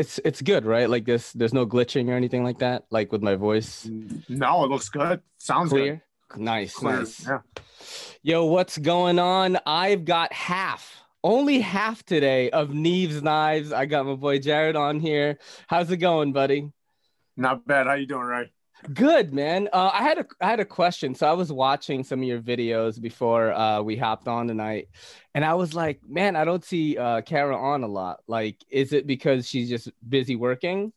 it's it's good, right? Like this, there's no glitching or anything like that. Like with my voice, No, it looks good. Sounds clear. Nice, good. Clear. nice. Yeah. Yo, what's going on? I've got half, only half today of Neeve's Knives. I got my boy Jerad on here. How's it going, buddy? Not bad. How you doing, Ray? Good, man. Uh, I had a I had a question. So I was watching some of your videos before uh, we hopped on tonight, and I was like, man, I don't see uh, Kara on a lot. Like, is it because she's just busy working?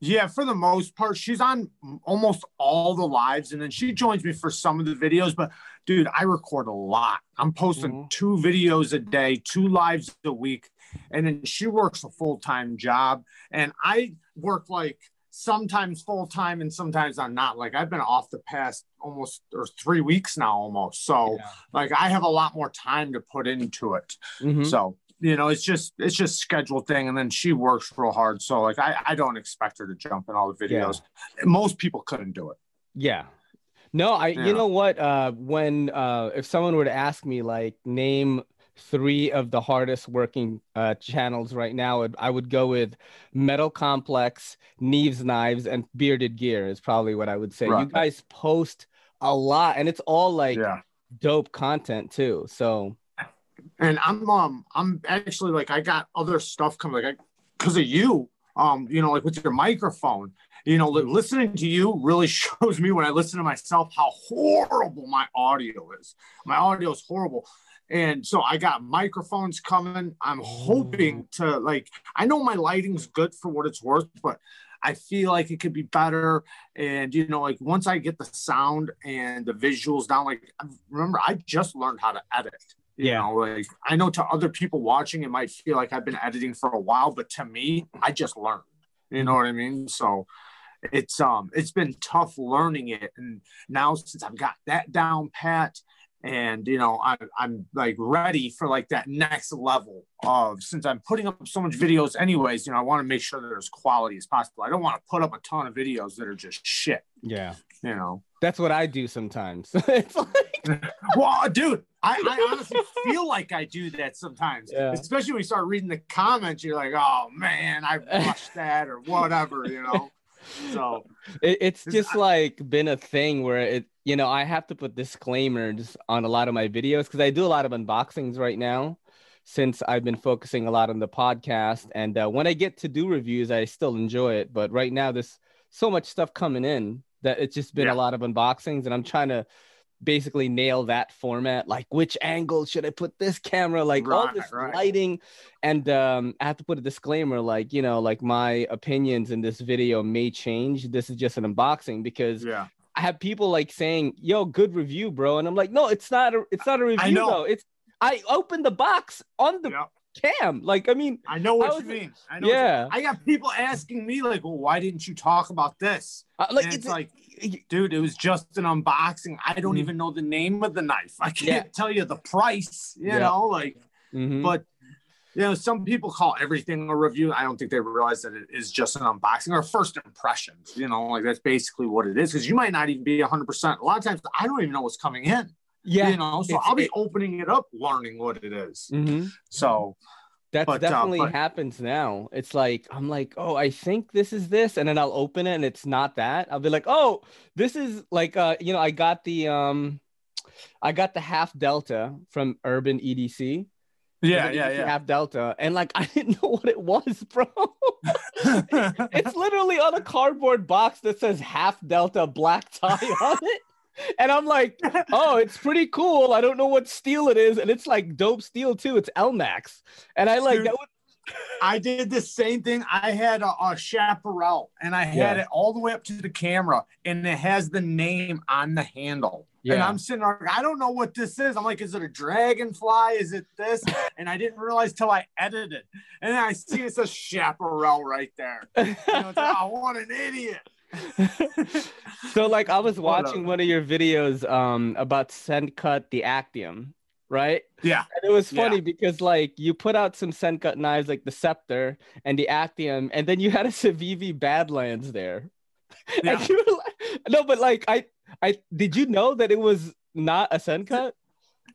Yeah, for the most part, she's on almost all the lives, and then she joins me for some of the videos. But dude, I record a lot. I'm posting Mhm. two videos a day, two lives a week, and then she works a full time job, and I work like sometimes full time and sometimes I'm not. Like I've been off the past almost or three weeks now, almost. So Yeah. like I have a lot more time to put into it. Mhm. So you know, it's just it's just scheduled thing, and then she works real hard. So like I I don't expect her to jump in all the Yeah. videos. Most people couldn't do it. Yeah. No, I Yeah. you know what? Uh when uh if someone were to ask me like name three of the hardest working uh channels right now, I would go with Metal Complex, Neeve's Knives, and Bearded Gear is probably what I would say. You guys post a lot and it's all like yeah. dope content too. So And I'm um I'm actually like I got other stuff coming like because of you. Um, you know, like with your microphone, you know, li- listening to you really shows me when I listen to myself how horrible my audio is. My audio is horrible. And so I got microphones coming. I'm hoping to like I know my lighting's good for what it's worth, but I feel like it could be better. And you know, like once I get the sound and the visuals down, like remember, I just learned how to edit. You Yeah. know, like I know to other people watching, it might feel like I've been editing for a while, but to me, I just learned. You know what I mean? So it's um it's been tough learning it. And now since I've got that down pat and you know I, i'm like ready for like that next level of since i'm putting up so much videos anyways you know i want to make sure they're as quality as possible i don't want to put up a ton of videos that are just shit yeah. you know That's what I do sometimes. it's like well uh, dude I, I honestly feel like i do that sometimes Yeah. especially when you start reading the comments you're like oh man i rushed that or whatever you know so It, it's just like been a thing where it, you know, I have to put disclaimers on a lot of my videos because I do a lot of unboxings right now since I've been focusing a lot on the podcast. And uh, when I get to do reviews, I still enjoy it. But right now, there's so much stuff coming in that it's just been Yeah. a lot of unboxings, and I'm trying to basically nail that format like which angle should i put this camera? Like all this right. lighting. And um i have to put a disclaimer like you know like my opinions in this video may change. This is just an unboxing because yeah. I have people like saying yo good review bro. And i'm like no it's not a it's not a review know. though. It's i opened the box on the yeah cam. Like i mean i know what you mean. I know yeah. I got people asking me like, well, why didn't you talk about this? uh, like And it's, it's like, dude, it was just an unboxing. I don't Mhm. even know the name of the knife. I can't Yeah. tell you the price, you Yeah. know, like, Mhm. but you know, some people call everything a review. I don't think they realize that it is just an unboxing or first impressions, you know, like that's basically what it is. Cause you might not even be hundred percent. A lot of times I don't even know what's coming in, yeah you know, so I'll be it- opening it up, learning what it is. Mhm. So That's But, uh, definitely but- happens now. It's like I'm like, oh, I think this is this, and then I'll open it and it's not that. I'll be like, oh, this is like, uh, you know, I got the um, I got the half delta from Urban EDC. yeah, yeah, EDC Half delta, and like I didn't know what it was, bro. it's literally on a cardboard box that says half delta black tie on it. And I'm like, oh, it's pretty cool. I don't know what steel it is, and it's like dope steel too. It's Elmax, and I like Dude. that. Was, I did the same thing. I had a, a chaparral and I had Yeah. it all the way up to the camera and it has the name on the handle. Yeah. And I'm sitting there, I don't know what this is. I'm like, is it a dragonfly? Is it this? And I didn't realize till I edited. And then I see it's a chaparral right there. You know, it's like, oh, what an idiot. so like I was watching one of your videos um about Sencut the Actium, right? Yeah. And it was Yeah. funny because like you put out some Sencut knives like the Scepter and the Actium, and then you had a Civivi Badlands there. Yeah. And you were like, no, but like I I did you know that it was not a Sencut?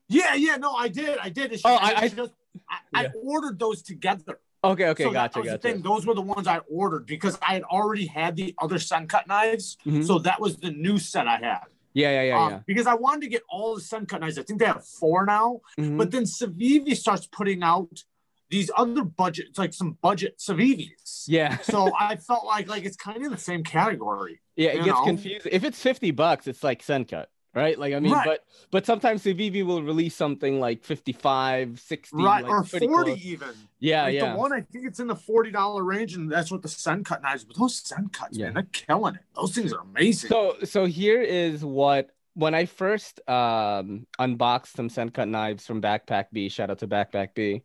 Yeah, yeah, no, I did. I did. It's Oh, just- I- I- just, I, I ordered those together. Okay, okay, so that gotcha, gotcha. thing. Those were the ones I ordered because I had already had the other Sencut knives. Mhm. So that was the new set I had. Yeah, yeah, yeah, Um, yeah. Because I wanted to get all the Sencut knives. I think they have four now. Mhm. But then Civivi starts putting out these other budget, it's like some budget Civivis. yeah, So I felt like like it's kind of in the same category. yeah, it gets know? confusing. If it's fifty bucks, it's like Sencut, right? Like I mean, Right. but but sometimes Civivi will release something like 55, 60, right. like, or 40 close. even. Yeah, like yeah. the one I think it's in the $40 range, and that's what the Sencut knives. But those Sencuts, Yeah. man, they're killing it. Those things are amazing. So so here is what when I first um unboxed some Sencut knives from Backpack B, shout out to Backpack B.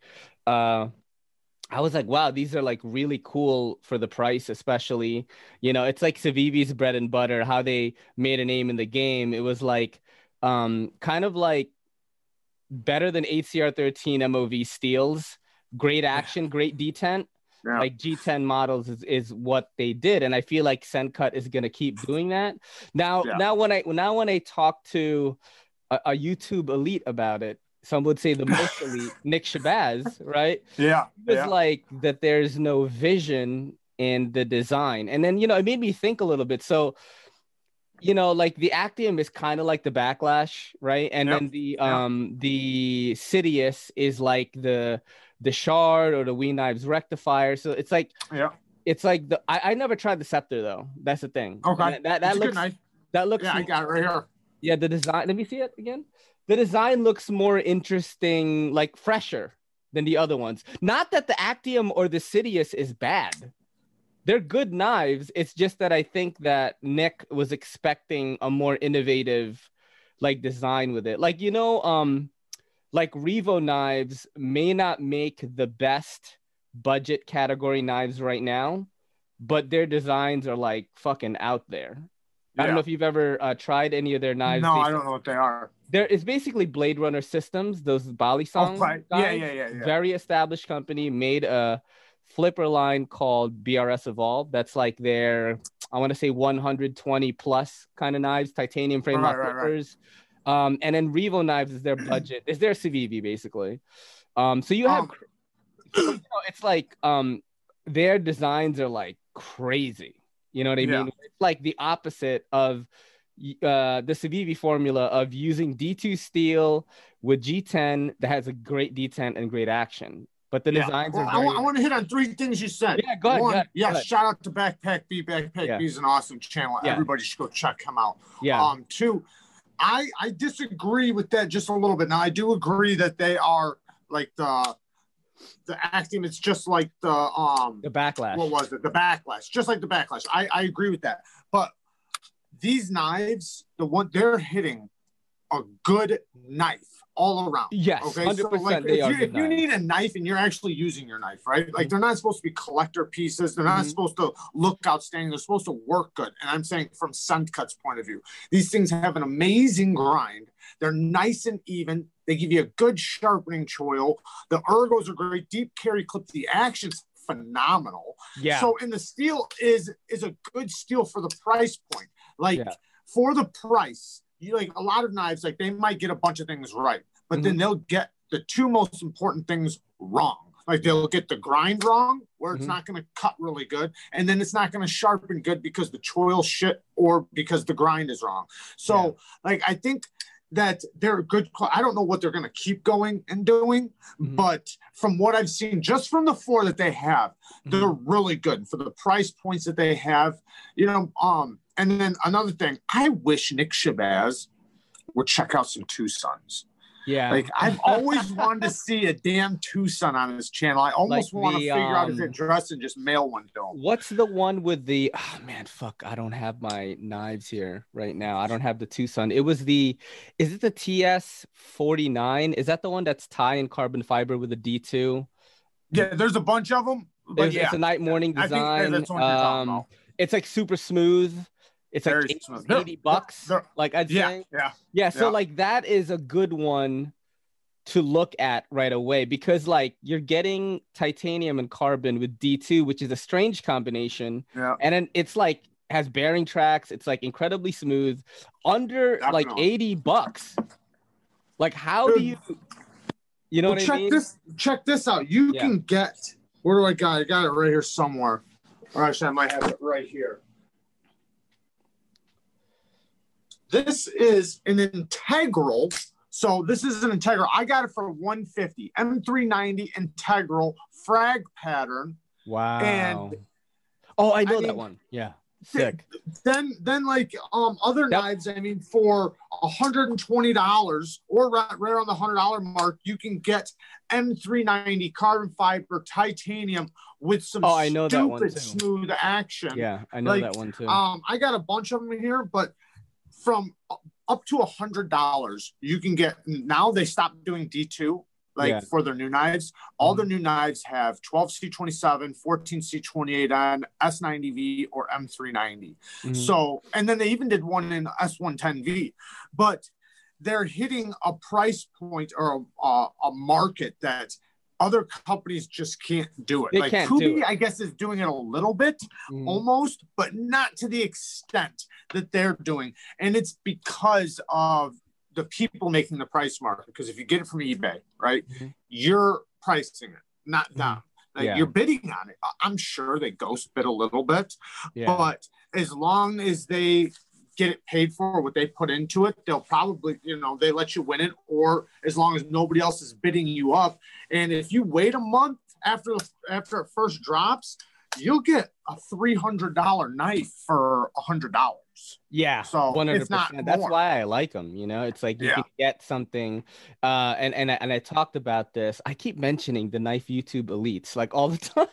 Uh I was like, wow, these are like really cool for the price, especially. You know, it's like Civivi's bread and butter, how they made a name in the game. It was like um kind of like better than 8Cr13MoV steels, great action, great detent Yeah. like G10 models is, is what they did, and I feel like Sencut is gonna keep doing that. Now, Yeah. now when I now when I talk to a, a YouTube elite about it, some would say the most elite, Nick Shabazz, right? yeah. It was yeah. like that. There's no vision in the design, and then you know it made me think a little bit. So. You know, like the Actium is kind of like the Baklash, right? And Yep. then the Yep. um the Sidus is like the the shard or the WE Knives rectifier. So it's like yeah. it's like the I, I never tried the scepter though. That's the thing. Okay. That that, that looks that looks Yeah, I got it right here. yeah, the design. Let me see it again. The design looks more interesting, like fresher than the other ones. Not that the Actium or the Sidus is bad. They're good knives. It's just that I think that Nick was expecting a more innovative like design with it. Like you know, um like Revo knives may not make the best budget category knives right now, but their designs are like fucking out there. I don't know if you've ever uh, tried any of their knives. No, I don't know what they are. There is basically Blade Runner Systems, those Bali Oh, songs. right. Yeah, yeah, yeah, yeah. Very established company made a flipper line called BRS Evolve. That's like their, I want to say 120 plus kind of knives, titanium frame Right, lock right, right. flippers. Um, and then Revo knives is their budget, is their Civivi basically. Um, so you have, Um, you know, it's like um, their designs are like crazy. You know what I Yeah. mean? It's like the opposite of uh, the Civivi formula of using D2 steel with G10 that has a great detent and great action. But the Yeah. designs Well, are I, very, I want to hit on three things you said. Yeah, go ahead, One, go ahead, yeah, go ahead. shout out to Backpack B. Backpack Yeah. B is an awesome channel. Yeah. Everybody should go check him out. yeah, Um, two, I I disagree with that just a little bit. Now I do agree that they are like the the acting. It's just like the um the Baklash. what was it? The Baklash, just like the Baklash. I I agree with that. These knives, the one they're hitting a good knife all around. yes, Okay, so like They if are you, if you need a knife and you're actually using your knife, right? Like they're not supposed to be collector pieces. They're not Mhm. supposed to look outstanding. They're supposed to work good. And I'm saying from Sencut's point of view, these things have an amazing grind. They're nice and even. They give you a good sharpening choil. The ergos are great. Deep carry clip. The action's phenomenal. yeah, So and the steel is is a good steel for the price point. Like Yeah. for the price, you like a lot of knives, like they might get a bunch of things right, but then Mm-hmm. they'll get the two most important things wrong. Like they'll get the grind wrong, where it's Mhm. not going to cut really good, and then it's not going to sharpen good because the choil shit or because the grind is wrong. So, Yeah. like I think that they're good. I don't know what they're going to keep going and doing, Mhm. but from what I've seen, just from the four that they have, they're Mm-hmm. really good for the price points that they have. You know, um, and then another thing, I wish Nick Shabazz would check out some TwoSun's. yeah. Like I've always wanted to see a damn TwoSun on his channel. I almost Like want to the, figure out his um, address and just mail one to him. What's the one with the oh man, fuck, I don't have my knives here right now. I don't have the Tucson. It was the is it the TS 49? Is that the one that's tie in carbon fiber with a D2? Yeah, there's a bunch of them, but It's, yeah, it's a night morning I think design. that's what you're talking Um, about. it's like super smooth. It's like Very 80, smooth. They're- 80 bucks. they're- like I'd Yeah, say. yeah, Yeah, so Yeah. like that is a good one to look at right away because like you're getting titanium and carbon with D2, which is a strange combination. yeah. And then it's like has bearing tracks, it's like incredibly smooth, under like 80 bucks. Like how do you you know Well, what check I mean? this. Check this out. You Yeah. can get Where do I got? it? I got it right here somewhere. Or actually, I might have it right here. This is an integral. So this is an integral. I got it for 150 M390 integral frag pattern. Wow. And oh, I know I that mean, one. Yeah. Sick. Then then like um other Yep. knives, I mean, for $120 or right, right around the hundred dollar mark, you can get M390 carbon fiber titanium with some Oh, I know that one too. smooth action. Yeah, I know Like, that one too. Um, I got a bunch of them here, but from up to a hundred dollars, you can get. Now they stopped doing D two, like Yeah. for their new knives. All Mhm. their new knives have 12 C27, 14 C28N, S90V, or M390. Mhm. So, and then they even did one in S110V, but they're hitting a price point or a, a, a market that other companies just can't do it. They like Kubey. I guess, is doing it a little bit, Mhm. almost, but not to the extent that they're doing. And it's because of the people making the price market. Because if you get it from eBay, right, Mhm. you're pricing it, not them. Like Yeah. you're bidding on it. I'm sure they ghost bid a little bit, yeah. but as long as they get it paid for what they put into it, they'll probably, you know, they let you win it, or as long as nobody else is bidding you up. And if you wait a month after after it first drops, you'll get a three hundred dollar knife for a hundred dollars. Yeah, So, one hundred it's not percent. That's more. why I like them. You know, it's like you Yeah. can get something, uh, and and I- and I talked about this. I keep mentioning the knife YouTube elites like all the time.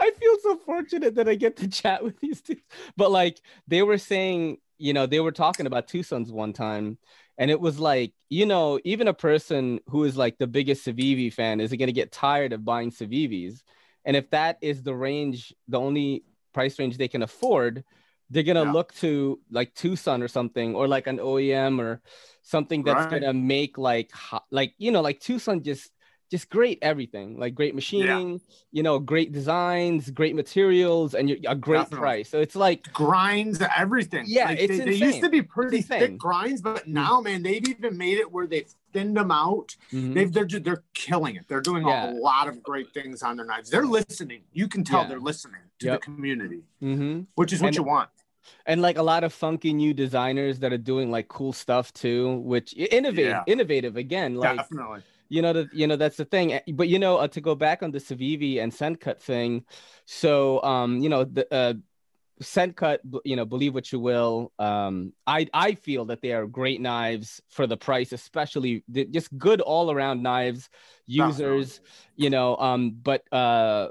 I feel so fortunate that I get to chat with these two. But like they were saying, you know, they were talking about TwoSuns one time, and it was like, you know, even a person who is like the biggest Civivi fan is going to get tired of buying Civivis, and if that is the range, the only price range they can afford they're gonna Yeah. look to like TwoSun or something, or like an OEM or something that's Right. gonna make like like you know like TwoSun just just great everything, like great machining, you know, great designs, great materials, and a great Definitely. price. So it's like Grinds, everything. Yeah, Like, it's they, they used to be pretty thick grinds, but now, man, they've even made it where they've thinned them out. mhm, They've, they're they're killing it. They're doing Yeah. a lot of great things on their knives. They're listening. You can tell Yeah. they're listening to Yep. the community, mhm. which is what And- you want. and like a lot of funky new designers that are doing like cool stuff too, which innovative, Yeah. innovative again, like Definitely. You know that you know that's the thing. But you know uh, to go back on the Civivi and Sencut thing so um you know the uh Sencut b- you know believe what you will um I I feel that they are great knives for the price especially just good all around knives users you know um but uh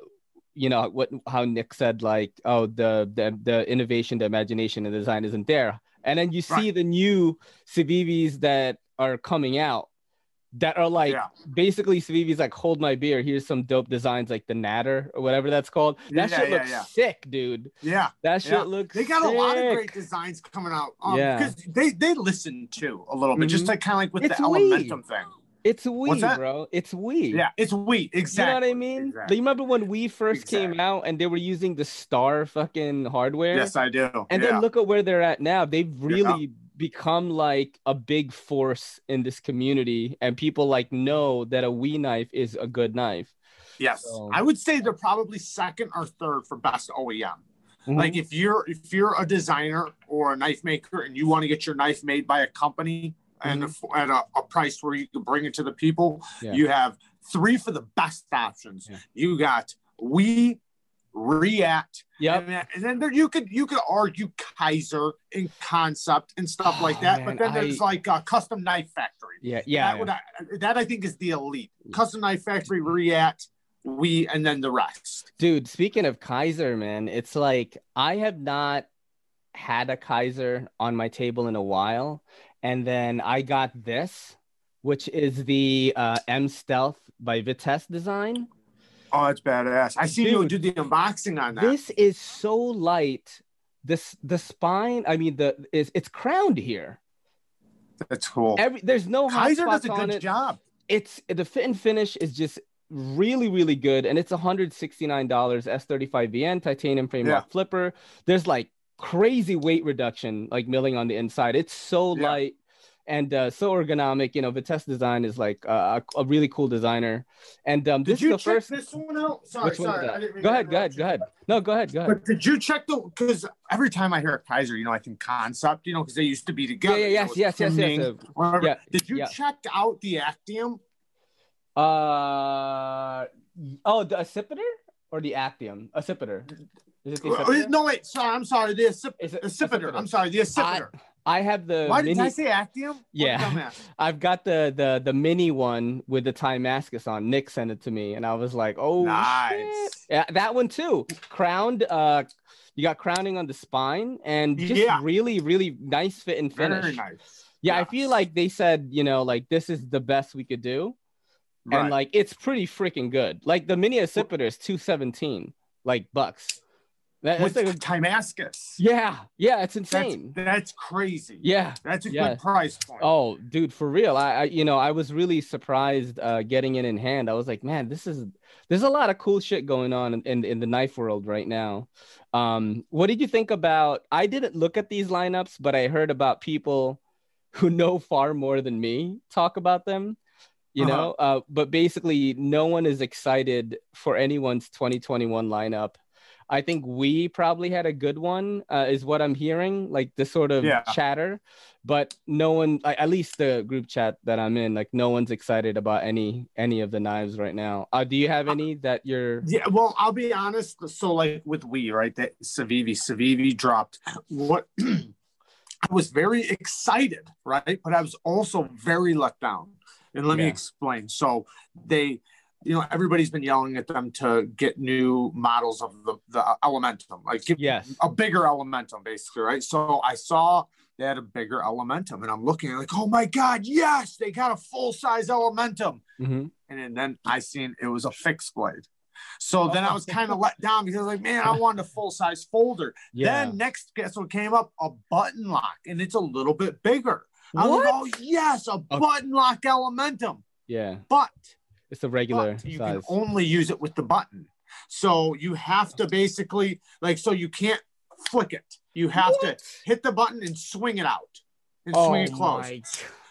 you know what how Nick said like oh the the the innovation the imagination and the design isn't there. And then you see Right. the new Civivis that are coming out that are like Yeah. basically Civivi's like hold my beer here's some dope designs like the Natter or whatever that's called that Yeah, shit yeah, looks yeah. sick dude Yeah. that shit Yeah. looks They got a lot of great designs coming out. Um, Yeah. Because they, they listen too a little bit, just Mhm. like kind of like with It's the weed. Elementum thing. it's we bro it's we Yeah. It's wheat. Exactly. You know what I mean? Exactly. Do you remember when we first came out and they were using the Star fucking hardware? Yes, I do. And then look at where they're at now. They've really become like a big force in this community, and people like know that a WE knife is a good knife. yes. so- I would say they're probably second or third for best OEM. Mm-hmm. Like if you're if you're a designer or a knife maker and you want to get your knife made by a company and if- at a, a price where you can bring it to the people, Mm-hmm. Yeah. you have three for the best options. Yeah. You got we React, Yeah, and then, and then there you could you could argue Kizer and Kansept and stuff like Oh, that. man, but then there's like a custom knife factory. Yeah, yeah. that, I, that I think is the elite. Custom knife factory, React, we, and then the rest. Dude, speaking of Kizer, man, it's like I have not had a Kizer on my table in a while. And then I got this, which is the uh, M Stealth by Vitesse Design. Oh, it's badass. I see you do the unboxing on that. This is so light. This the spine, I mean, the is it's crowned here. That's cool. Every there's no Kizer does a good it. job. It's the fit and finish is just really really good and it's $169 s35vn titanium frame Yeah. lock flipper there's like crazy weight reduction like milling on the inside it's so Yeah. light and uh, so ergonomic. You know, Vitesse Design is like uh, a, really cool designer. And um, Did you check first. this one out? Sorry, Which sorry. I didn't Go ahead, go ahead, go ahead. No, go ahead, go ahead. But did you check the? Because every time I hear Kizer, you know, I think Kansept, you know, because they used to be together. yeah, you know, yes, yes, yes, yes. yeah, Did you yeah. check out the Actium? Uh, oh, the accipiter or the actium? Accipiter. Is it the Uh, accipiter? No, wait. Sorry, I'm sorry. The accip- it accipiter. accipiter? I'm sorry. The accipiter. I have the Why mini. did I say Actium? Yeah. I've got the the the mini one with the Timascus on. Nick sent it to me, and I was like, "Oh, Nice. shit. yeah, that one too. Crowned. Uh, you got crowning on the spine, and just Yeah. really, really nice fit and finish. Very nice. Yeah, I feel like they said, you know, like this is the best we could do, and like it's pretty freaking good. Like the mini accipiter is two seventeen, like bucks. That, with like a- Timascus. yeah, yeah, it's That's, insane. that's crazy. yeah. That's a Yeah. good price point. Oh, dude, for real. I, I you know, I was really surprised uh getting it in hand. I was like, man, this is there's a lot of cool shit going on in, in, in the knife world right now. Um, what did you think about I didn't look at these lineups, but I heard about people who know far more than me talk about them. You Uh-huh. know, uh, but basically no one is excited for anyone's 2021 lineup. I think we probably had a good one, uh, is what I'm hearing, like the sort of Yeah. chatter, but no one, at least the group chat that I'm in, like no one's excited about any any of the knives right now. Uh, do you have any that you're? Yeah, well, I'll be honest. So, like with we, right? That Civivi, Civivi dropped. What I was very excited, right? But I was also very let down. And let me explain. So they, you know, everybody's been yelling at them to get new models of the the Elementum, like give Yes. a bigger Elementum, basically, right? So I saw they had a bigger Elementum, and I'm looking like, oh my god, yes, they got a full size Elementum Mhm. and then, then I seen it was a fixed blade. So then I was kind of let down because I was like, man, I wanted a full size folder. Yeah. Then next, guess what came up? A button lock, and it's a little bit bigger. I was What? like, oh yes, a button lock Elementum, yeah. but, It's a regular you size. can only use it with the button. So you have to basically like, so you can't flick it. You have to hit the button and swing it out and swing it closed. Oh my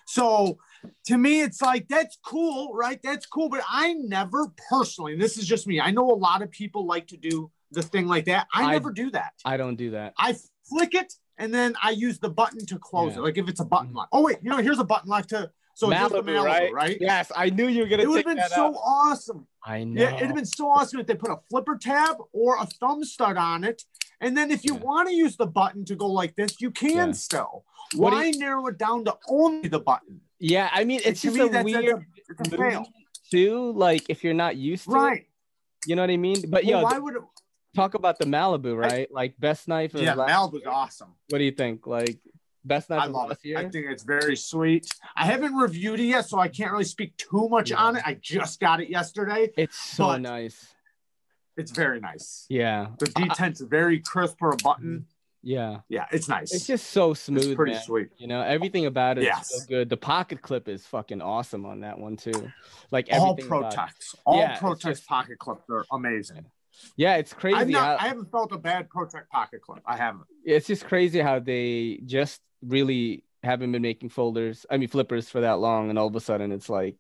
So to me, it's like that's cool, right? That's cool. But I never personally, and this is just me. I know a lot of people like to do the thing like that. I, I- never do that. I don't do that. I flick it and then I use the button to close Yeah. it. Like if it's a button Mhm. lock. Oh wait, you know, here's a button lock to so it's just the Malibu, Malibu, right? right? Yes, I knew you were gonna It would have been so out. awesome. I know. Yeah, it'd have been so awesome if they put a flipper tab or a thumb stud on it. And then if you Yeah. want to use the button to go like this, you can Yeah. still. What Why you- narrow it down to only the button? Yeah, I mean, it's just me, a weird a fail. too. Like if you're not used to it, Right. you know what I mean. But Well, yo, why would it? talk about the Malibu, right? like best knife Yeah. Malibu's awesome. What do you think? Like best knife I of love last it. year? I think it's very sweet. I haven't reviewed it yet, so I can't really speak too much Yeah. on it. I just got it yesterday. it's so nice. It's very nice. Yeah, The detent's very crisp for a button. yeah. Yeah, it's nice. It's just so smooth, It's pretty man. sweet. You know, everything about it Yes. so good. The pocket clip is fucking awesome on that one too. Like All. Protex. All Yeah, just- pocket clips are amazing. Yeah, it's crazy. I've not, how- I haven't felt a bad Pro Protech pocket clip. I haven't. it's just crazy how they just really haven't been making folders. I mean flippers for that long, and all of a sudden it's like,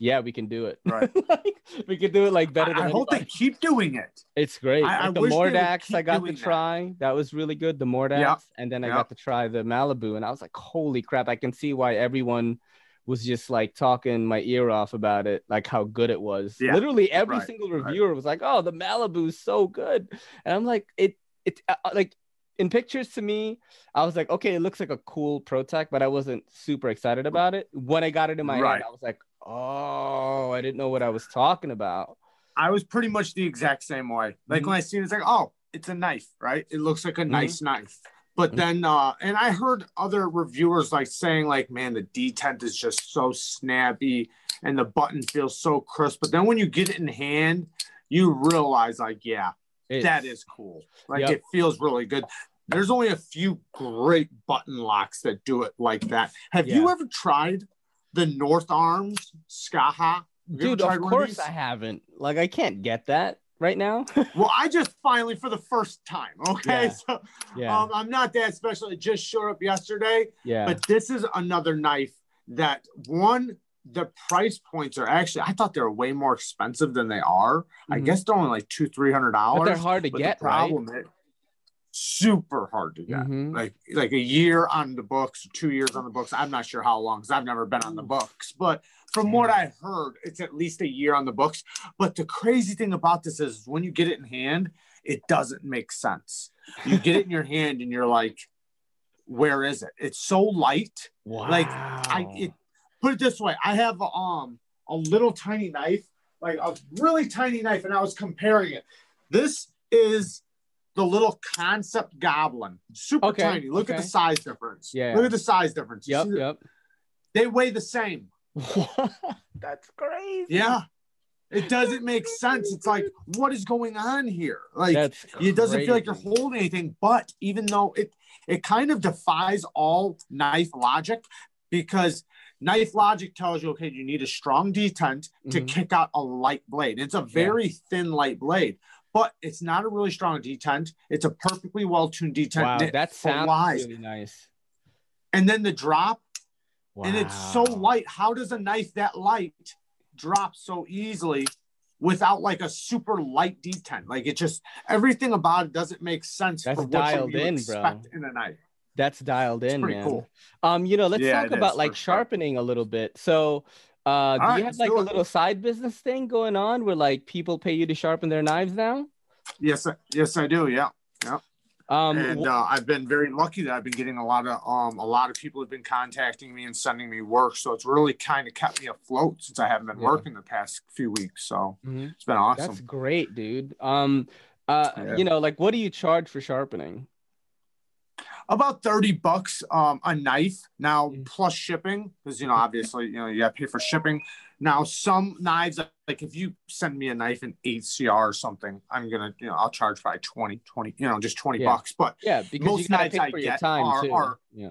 yeah, we can do it. Right. like, we can do it like better I, than I hope they keep doing it. It's great. I- I the Mordax, I got to doing that. try. That. was really good. The Mordax, Yeah. and then I Yeah. got to try the Malibu, and I was like, holy crap! I can see why everyone was just like talking my ear off about it, like how good it was. Yeah. Literally every Right. single Right. reviewer was like, "Oh, the Malibu is so good," and I'm like, it, it, uh, like in pictures to me, I was like, okay, it looks like a cool Protech, but I wasn't super excited about it. When I got it in my Right. hand, I was like, oh, I didn't know what I was talking about. I was pretty much the exact same way. Like Mhm. when I seen it, it's like, oh, it's a knife, right? It looks like a Mhm. nice knife. But Mhm. then, uh, and I heard other reviewers like saying, like, man, the detent is just so snappy and the button feels so crisp. But then when you get it in hand, you realize, like, yeah, It's- that is cool. Like, Yep. it feels really good. There's only a few great button locks that do it like that. Have you ever tried the North Arms Skaha? Dude. Of course these? I haven't. Like I can't get that right now. well, I just finally for the first time. Okay, Yeah. so yeah. um, I'm not that special. It just showed up yesterday, yeah. but this is another knife that one. The price points are actually. I thought they were way more expensive than they are. I Mhm. guess they're only like two, three hundred but they're hard to get, the problem is super hard to get. Mhm. Like like a year on the books, two years on the books. I'm not sure how long because I've never been on the books, but from what I heard, it's at least a year on the books. But the crazy thing about this is when you get it in hand, it doesn't make sense. You get it in your hand and you're like, where is it? It's so light. Wow. Like I it, put it this way, I have um a little tiny knife, like a really tiny knife, and I was comparing it. This is the little Kansept goblin, super Okay, tiny. Look at the size difference. Yeah. Look at the size difference. You Yep. see the- Yep. They weigh the same. That's crazy. Yeah. It doesn't make sense. It's like, what is going on here? Like, That's it doesn't feel like you're holding anything. But even though it it kind of defies all knife logic, because knife logic tells you, okay, you need a strong detent to Mhm. kick out a light blade. It's a very thin light blade, but it's not a really strong detent. It's a perfectly well tuned detent. Wow, that sounds flies. really nice. And then the drop, Wow. and it's so light. How does a knife that light drop so easily without like a super light detent? Like it just everything about it doesn't make sense That's for what dialed you in, expect bro. in a knife. That's dialed in, pretty man. cool. Um, you know, let's Yeah, talk about is, like for sure. sharpening a little bit. So, uh, do you have like a it. little side business thing going on where like people pay you to sharpen their knives now? Yes, I- yes, I do. Yeah, yeah. Um, and uh, I've been very lucky that I've been getting a lot of um a lot of people have been contacting me and sending me work. So it's really kind of kept me afloat since I haven't been Yeah. working the past few weeks. So Mhm. it's been awesome. that's great, dude. Um, uh, Yeah. you know, like what do you charge for sharpening? About 30 bucks um a knife now Mm. plus shipping because you know obviously you know you got to pay for shipping now some knives like if you send me a knife in 8cr or something i'm gonna you know i'll charge by 20 20 you know just 20 Yeah. bucks but Yeah, because Most knives I get time are- are- yeah.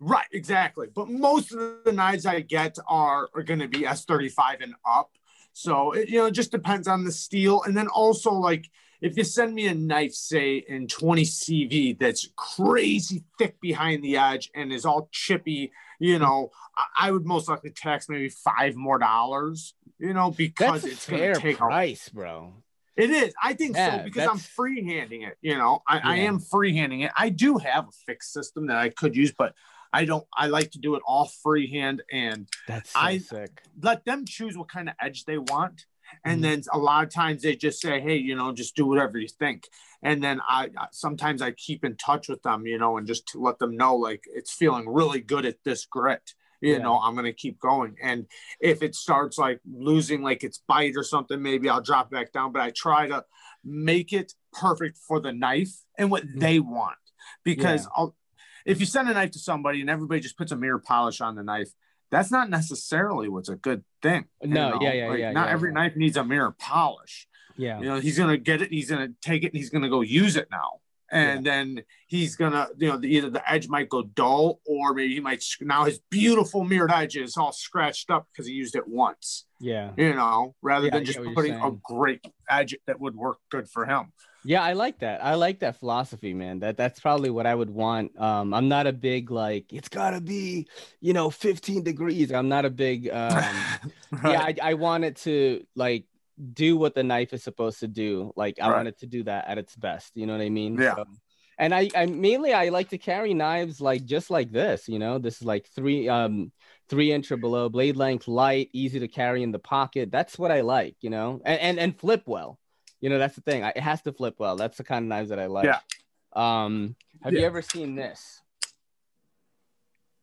right exactly but most of the knives i get are are gonna be s35 and up so it you know it just depends on the steel and then also like if you send me a knife, say in 20 CV, that's crazy thick behind the edge and is all chippy, you know, I, I would most likely tax maybe five more dollars, you know, because That's it's going to take a price, bro. it is. I think Yeah, so because I'm that's- freehanding it. You know, I, I Yeah. am freehanding it. I do have a fixed system that I could use, but I don't. I like to do it all freehand and That's so I- sick. let them choose what kind of edge they want. And Mhm. then a lot of times they just say, "Hey, you know, just do whatever you think." And then I sometimes I keep in touch with them, you know, and just to let them know like it's feeling really good at this grit. You Yeah. know, I'm gonna keep going. And if it starts like losing like its bite or something, maybe I'll drop back down. But I try to make it perfect for the knife and what Mhm. they want. Because I'll, if you send a knife to somebody and everybody just puts a mirror polish on the knife, that's not necessarily what's a good thing. No, know? yeah, yeah, Like, yeah, Not yeah, every yeah. knife needs a mirror polish. Yeah. You know, he's gonna get it, he's gonna take it, and he's gonna go use it now. And then he's gonna, you know, the, either the edge might go dull, or maybe he might now his beautiful mirrored edge is all scratched up because he used it once. Yeah. You know, rather Yeah, than just putting a great edge that would work good for him. Yeah, I like that. I like that philosophy, man. That that's probably what I would want. Um, I'm not a big like it's gotta be, you know, 15 degrees. I'm not a big um yeah, I, I want it to like do what the knife is supposed to do. Like I Right. want it to do that at its best. You know what I mean? Yeah. So- and I, I mainly I like to carry knives like just like this, you know. This is like three um three inch or below, blade length, light, easy to carry in the pocket. That's what I like, you know, and and, and flip well. You know, that's the thing. I, it has to flip well. That's the kind of knives that I like. Yeah. Um, have you ever seen this?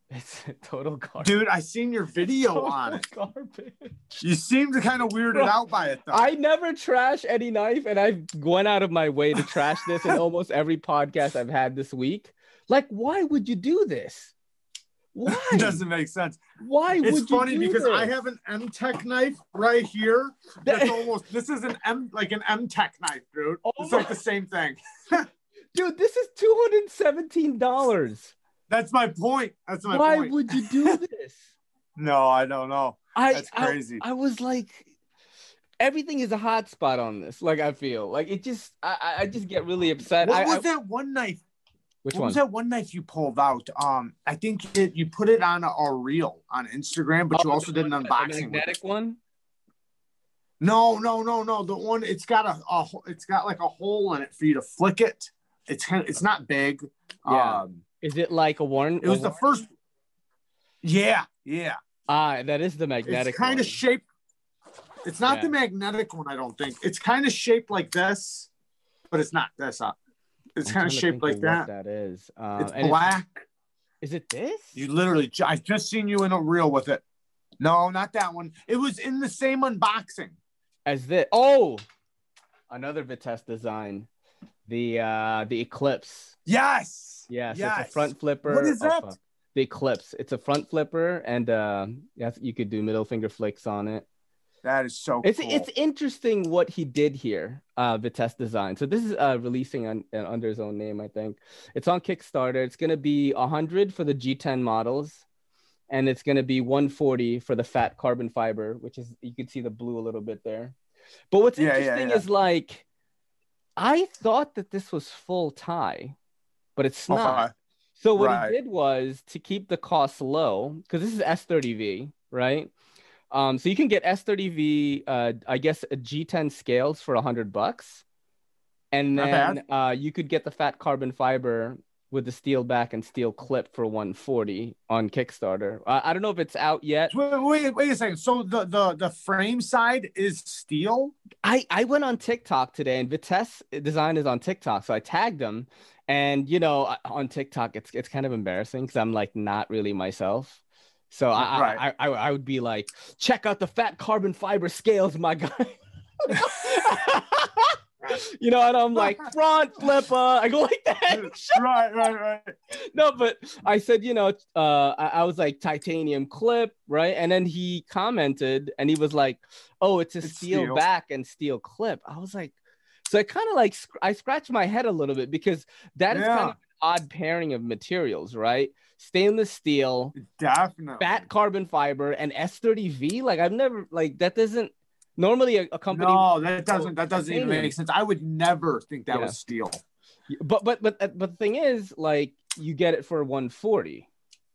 It's total garbage. Dude, I seen your video Total on it. garbage. You seemed kind of weirded Bro, out by it though. I never trash any knife, and I've went out of my way to trash this in almost every podcast I've had this week. Like, why would you do this? Why? it doesn't make sense. Why would It's funny because I have an M Tech knife right here. That's almost this is an M like an M Tech knife, dude. Oh it's like the same thing. dude. This is two hundred seventeen dollars. That's my point. That's my Why point. would you do this? No, I don't know. I That's crazy. I, was like, everything is a hot spot on this. Like I feel like it just I I- I just get really upset. What I, was I- that one knife? Which what one? was that one knife you pulled out? Um, I think it, you put it on a, a reel on Instagram, but you Oh, also did an one- the unboxing. magnetic one. No, no, no, no. The one it's got a, a it's got like a hole in it for you to flick it. It's it's not big. Yeah. Um, Is it like a Warren? it was the first. Yeah, yeah. Ah, that is the magnetic. It's kind one. of shaped. It's not Yeah. the magnetic one, I don't think. It's kind of shaped like this, but it's not. That's not. It's kind of shaped like of that. that is. Uh, It's black. Is it this? You literally, I just seen you in a reel with it. No, not that one. It was in the same unboxing. As this? Oh, another Vitesse design. The uh the Eclipse. Yes. Yes, Yes. it's a front flipper. What is Oh, that? fuck. The Eclipse. It's a front flipper, and uh, yes, you could do middle finger flicks on it. That is so It's cool. it's interesting what he did here, uh, Vitesse Design. So this is uh, releasing on, uh, under his own name, I think. It's on Kickstarter. It's gonna be hundred for the G10 models, and it's gonna be 140 for the fat carbon fiber, which is you can see the blue a little bit there. But what's Yeah, yeah, interesting yeah. is like, I thought that this was full tie, but it's not. Okay. So what Right. he did was to keep the costs low, because this is S30V, right? Um, so you can get S30V, uh, I guess a G10 scales for a hundred bucks, and then uh, you could get the fat carbon fiber with the steel back and steel clip for 140 on Kickstarter. I, I don't know if it's out yet. Wait, wait, wait a second. So the the the frame side is steel. I, I went on TikTok today and Vitesse Design is on TikTok. So I tagged them. And, you know, on TikTok, it's, it's kind of embarrassing because I'm like not really myself. So I, Right. I, I, I would be like, check out the fat carbon fiber scales, my guy. you know, and I'm like, front flipper. I go like that. right, right, right. no, but I said, you know, uh, I, I was like titanium clip, right? And then he commented and he was like, oh, it's a It's steel, steel. back and steel clip. I was like, so I kind of like, sc- I scratched my head a little bit because that is kind of an odd pairing of materials, right? Stainless steel, Definitely. fat carbon fiber, and S30V. Like, I've never, like, that doesn't normally a, a company No, that doesn't that doesn't even make sense. I would never think that Yeah. was steel. but but but uh, but the thing is like you get it for 140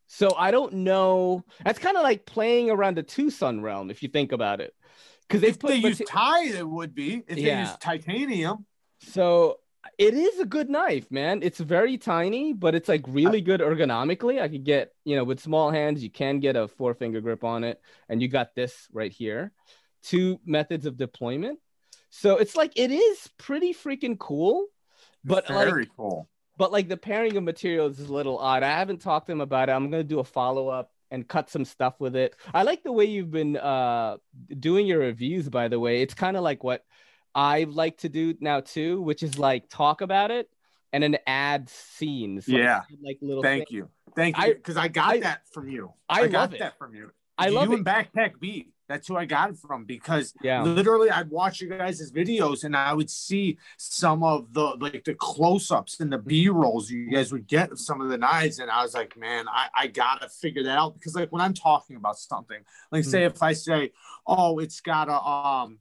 so i don't know that's kind of like playing around the TwoSun realm if you think about it because they If put they use tie, it would be. If they use titanium, so it is a good knife man it's very tiny but it's like really good ergonomically i could get you know with small hands you can get a four finger grip on it and you got this right here two methods of deployment so it's like it is pretty freaking cool but like very cool. but like the pairing of materials is a little odd. I haven't talked to him about it. I'm gonna do a follow up and cut some stuff with it. I like the way you've been uh doing your reviews. By the way, it's kind of like what I like to do now too, which is like talk about it and then add scenes. like, Yeah. like little. Thank things. you, thank you, because I got I- that from you. I got love it. that from you. I love you and. Backpack B. That's who I got it from because Yeah. literally I'd watch you guys' videos and I would see some of the like the close-ups and the B-rolls you guys would get of some of the knives. And I was like, man, I, I gotta figure that out because like when I'm talking about something, like say Hmm. if I say, oh, it's got a um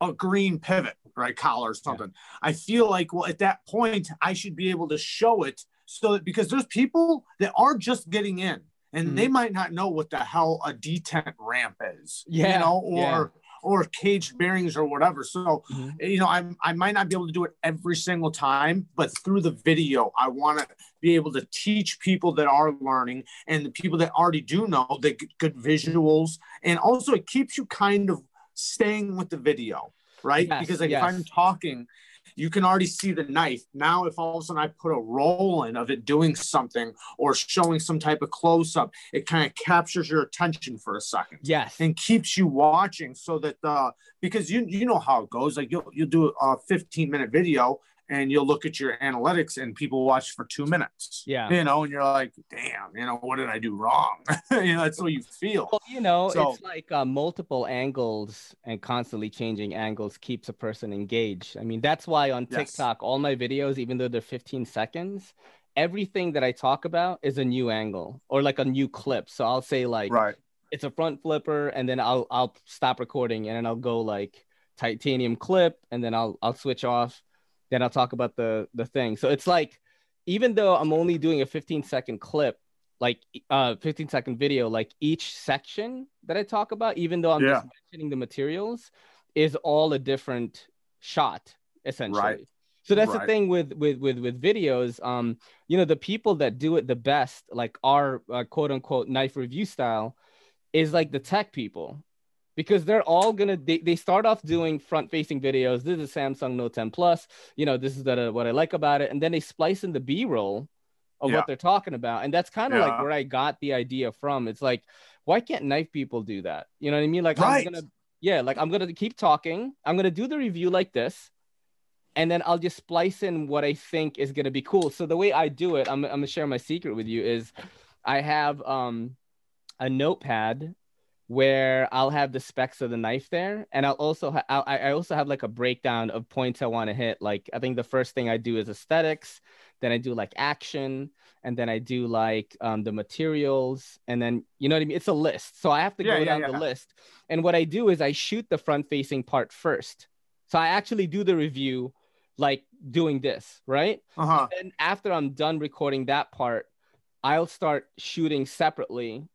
a green pivot, right? Collar or something. I feel like well at that point I should be able to show it so that because there's people that are just getting in and Mhm. they might not know what the hell a detent ramp is. Yeah, You know, or yeah. or cage bearings or whatever. So Mhm. you know, I I might not be able to do it every single time, but through the video, I want to be able to teach people that are learning and the people that already do know the good visuals, and also it keeps you kind of staying with the video, right? Yes, because like yes. if I'm talking. You can already see the knife. Now, if all of a sudden I put a roll in of it doing something or showing some type of close up, it kind of captures your attention for a second Yes. and keeps you watching so that uh because you you know how it goes like you'll you'll do a 15 minute video and you'll look at your analytics and people watch for two minutes Yeah. you know and you're like damn you know what did i do wrong you know that's what you feel Well, you know, So- it's like uh, multiple angles and constantly changing angles keeps a person engaged. I mean, that's why on Yes. TikTok, all my videos, even though they're 15 seconds, everything that I talk about is a new angle or like a new clip. So I'll say like right it's a front flipper, and then I'll I'll stop recording and then I'll go like titanium clip, and then I'll I'll switch off. Then I'll talk about the the thing. So it's like even though I'm only doing a 15 second clip, like uh 15 second video, like each section that I talk about, even though I'm Yeah. just mentioning the materials, is all a different shot essentially. Right. So that's the thing with with with with videos. Um, you know, the people that do it the best, like our uh, quote unquote knife review style, is like the tech people, because they're all gonna they, they start off doing front facing videos. This is Samsung Note 10 Plus. You know, this is the, what I like about it, and then they splice in the B roll of Yeah. what they're talking about, and that's kind of like where I got the idea from. It's like, why can't knife people do that? You know what I mean? Like Right. I'm gonna yeah, like I'm gonna keep talking. I'm gonna do the review like this, and then I'll just splice in what I think is gonna be cool. So the way I do it, I'm, I'm gonna share my secret with you is, I have um a notepad where I'll have the specs of the knife there, and I'll also ha- I'll, I I also have like a breakdown of points I want to hit. Like I think the first thing I do is aesthetics, then I do like action, and then I do like um, the materials, and then you know what I mean. It's a list, so I have to Yeah, go yeah, down yeah. the list. And what I do is I shoot the front facing part first. So I actually do the review like doing this, right? Uh-huh. And after I'm done recording that part, I'll start shooting separately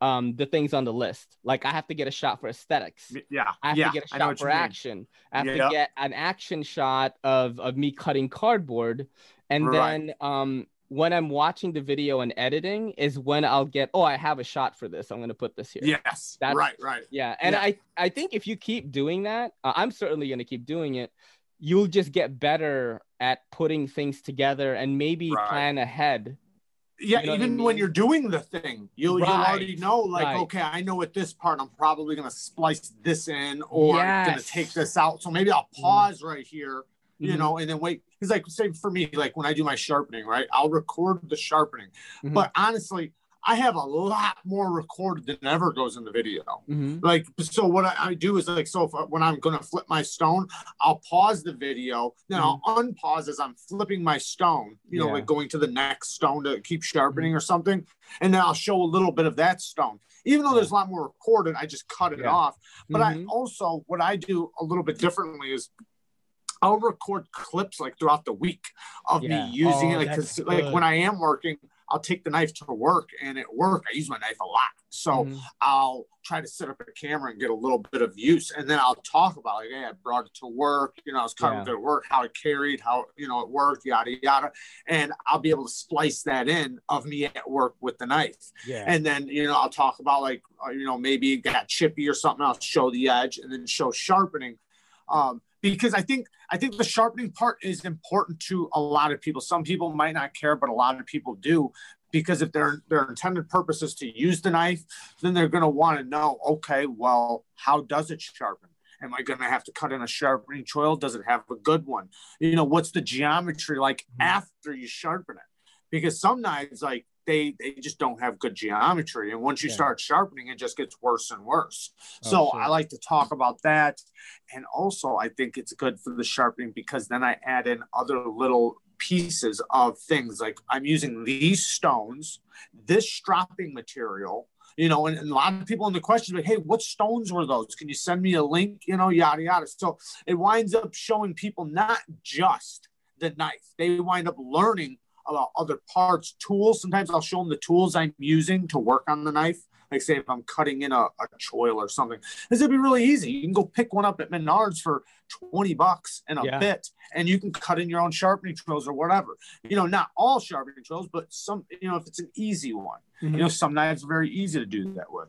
um the things on the list. Like I have to get a shot for aesthetics. Yeah. I have yeah. to get a shot for action. I have Yeah. to get an action shot of of me cutting cardboard. And Right. then um when I'm watching the video and editing is when I'll get, oh, I have a shot for this. I'm gonna put this here. Yes. That's- right, right. Yeah, and Yeah. I I think if you keep doing that, uh, I'm certainly going to keep doing it. You'll just get better at putting things together and maybe Right. plan ahead. Yeah, You know what I even when you're doing the thing, you'll, you'll already know, like, right. okay, I know at this part, I'm probably going to splice this in or I'm going to take this out. So maybe I'll Mhm. pause right here, you Mhm. know, and then wait. Because, like, say for me, like when I do my sharpening, right, I'll record the sharpening. Mhm. But honestly, I have a lot more recorded than ever goes in the video. Mhm. Like, so what I, I do is like, so if, I- when I'm going to flip my stone, I'll pause the video, then I'll unpause as I'm flipping my stone, you know, Mm-hmm. Yeah. like going to the next stone to keep sharpening or something. And then I'll show a little bit of that stone. Even though there's a lot more recorded, I just cut it Yeah. off. But I Mhm. also, what I do a little bit differently is I'll record clips like throughout the week of me using Oh, it. Like, like when I am working, I'll take the knife to work, and at work, I use my knife a lot. So Mhm. I'll try to set up a camera and get a little bit of use, and then I'll talk about like, hey, I brought it to work. You know, I was cutting Yeah. it at work, how it carried, how you know it worked, yada yada, and I'll be able to splice that in of me at work with the knife. yeah. And then you know I'll talk about like uh, you know maybe it got chippy or something. I'll show the edge and then show sharpening. Um, because I think I think the sharpening part is important to a lot of people. Some people might not care, but a lot of people do. Because if their their intended purpose is to use the knife, then they're going to want to know, okay, well, how does it sharpen? Am I going to have to cut in a sharpening choil? Does it have a good one? You know, what's the geometry like Mhm. after you sharpen it? Because some knives, like they they just don't have good geometry, and once you Yeah. start sharpening, it just gets worse and worse. Oh, so sure. I like to talk about that, and also I think it's good for the sharpening because then I add in other little pieces of things like I'm using these stones, this strapping material. You know, and, and a lot of people in the questions like, hey, what stones were those? Can you send me a link? You know, yada yada. So it winds up showing people not just the knife. They wind up learning about other parts, tools. Sometimes I'll show them the tools I'm using to work on the knife. Like say if I'm cutting in a, a choil or something, this would be really easy. You can go pick one up at Menards for 20 bucks and a Yeah. bit, and you can cut in your own sharpening tools or whatever. You know, not all sharpening tools, but some, you know, if it's an easy one. Mhm. You know, some knives are very easy to do that with.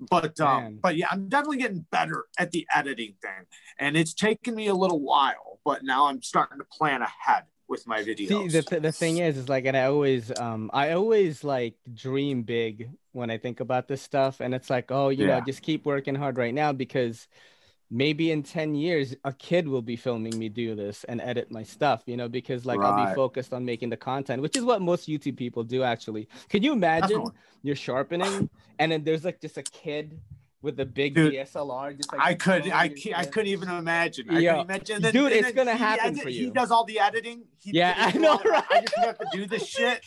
But um, Man. but yeah, I'm definitely getting better at the editing thing. And it's taken me a little while, but now I'm starting to plan ahead with my videos. See, the, th- the thing is, is like, and I always, um, I always like dream big when I think about this stuff, and it's like, oh, you know, just keep working hard right now because maybe in 10 years a kid will be filming me do this and edit my stuff you know because like i'll be focused on making the content which is what most youtube people do actually. Can you imagine you're sharpening and then there's like just a kid with a big Dude, dslr just like I could, I, your ca- I couldn't even imagine. I Yeah. couldn't imagine. Then- Dude, it's gonna he happen edit- for you. He does all the editing. He, Yeah, I know, that. I right? just have to do this shit.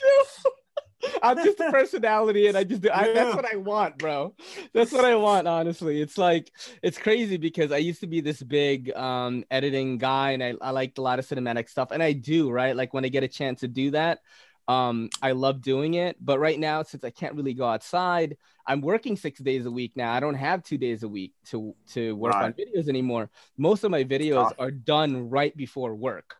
I'm just a personality, and I just do. I, Yeah. that's what I want, bro. That's what I want. Honestly, it's like it's crazy because I used to be this big um editing guy, and I I liked a lot of cinematic stuff, and I do right. Like when I get a chance to do that, um, I love doing it. But right now, since I can't really go outside, I'm working six days a week now. I don't have two days a week to to work on videos anymore. Most of my videos are done right before work.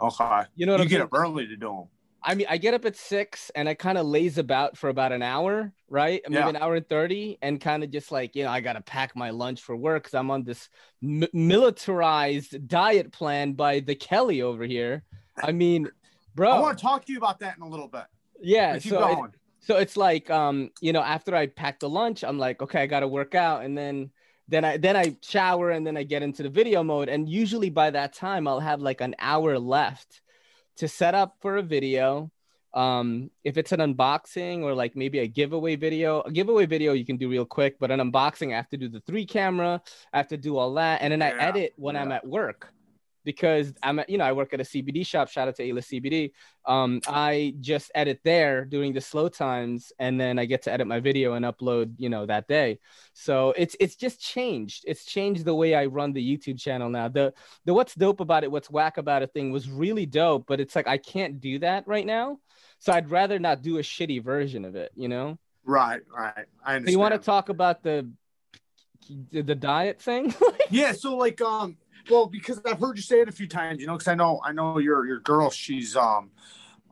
Okay. You know what you I'm get saying? up early to do them. I mean, I get up at six and I kind of laze about for about an hour, right? Maybe Yeah. an hour and 30, and kind of just like, you know, I got to pack my lunch for work because I'm on this m- militarized diet plan by the Kelly over here. I mean, bro, I want to talk to you about that in a little bit. yeah. So, it- so it's like, um, you know, after I pack the lunch, I'm like, okay, I got to work out. And then, then I, then I shower and then I get into the video mode. And usually by that time, I'll have like an hour left to set up for a video. Um, if it's an unboxing or like maybe a giveaway video, a giveaway video you can do real quick, but an unboxing, I have to do the three camera, I have to do all that. And then I Yeah, edit when I'm at work because I'm at, you know, I work at a CBD shop. Shout out to A-List CBD. Um, I just edit there during the slow times, and then I get to edit my video and upload, you know, that day. So it's it's just changed. It's changed the way I run the YouTube channel now. The the what's dope about it, what's whack about it thing was really dope, but it's like I can't do that right now. So I'd rather not do a shitty version of it, you know. Right, right. I So you want to talk about the the the diet thing? Yeah, so like um well because I've heard you say it a few times, you know, because I know I know your your girl, she's um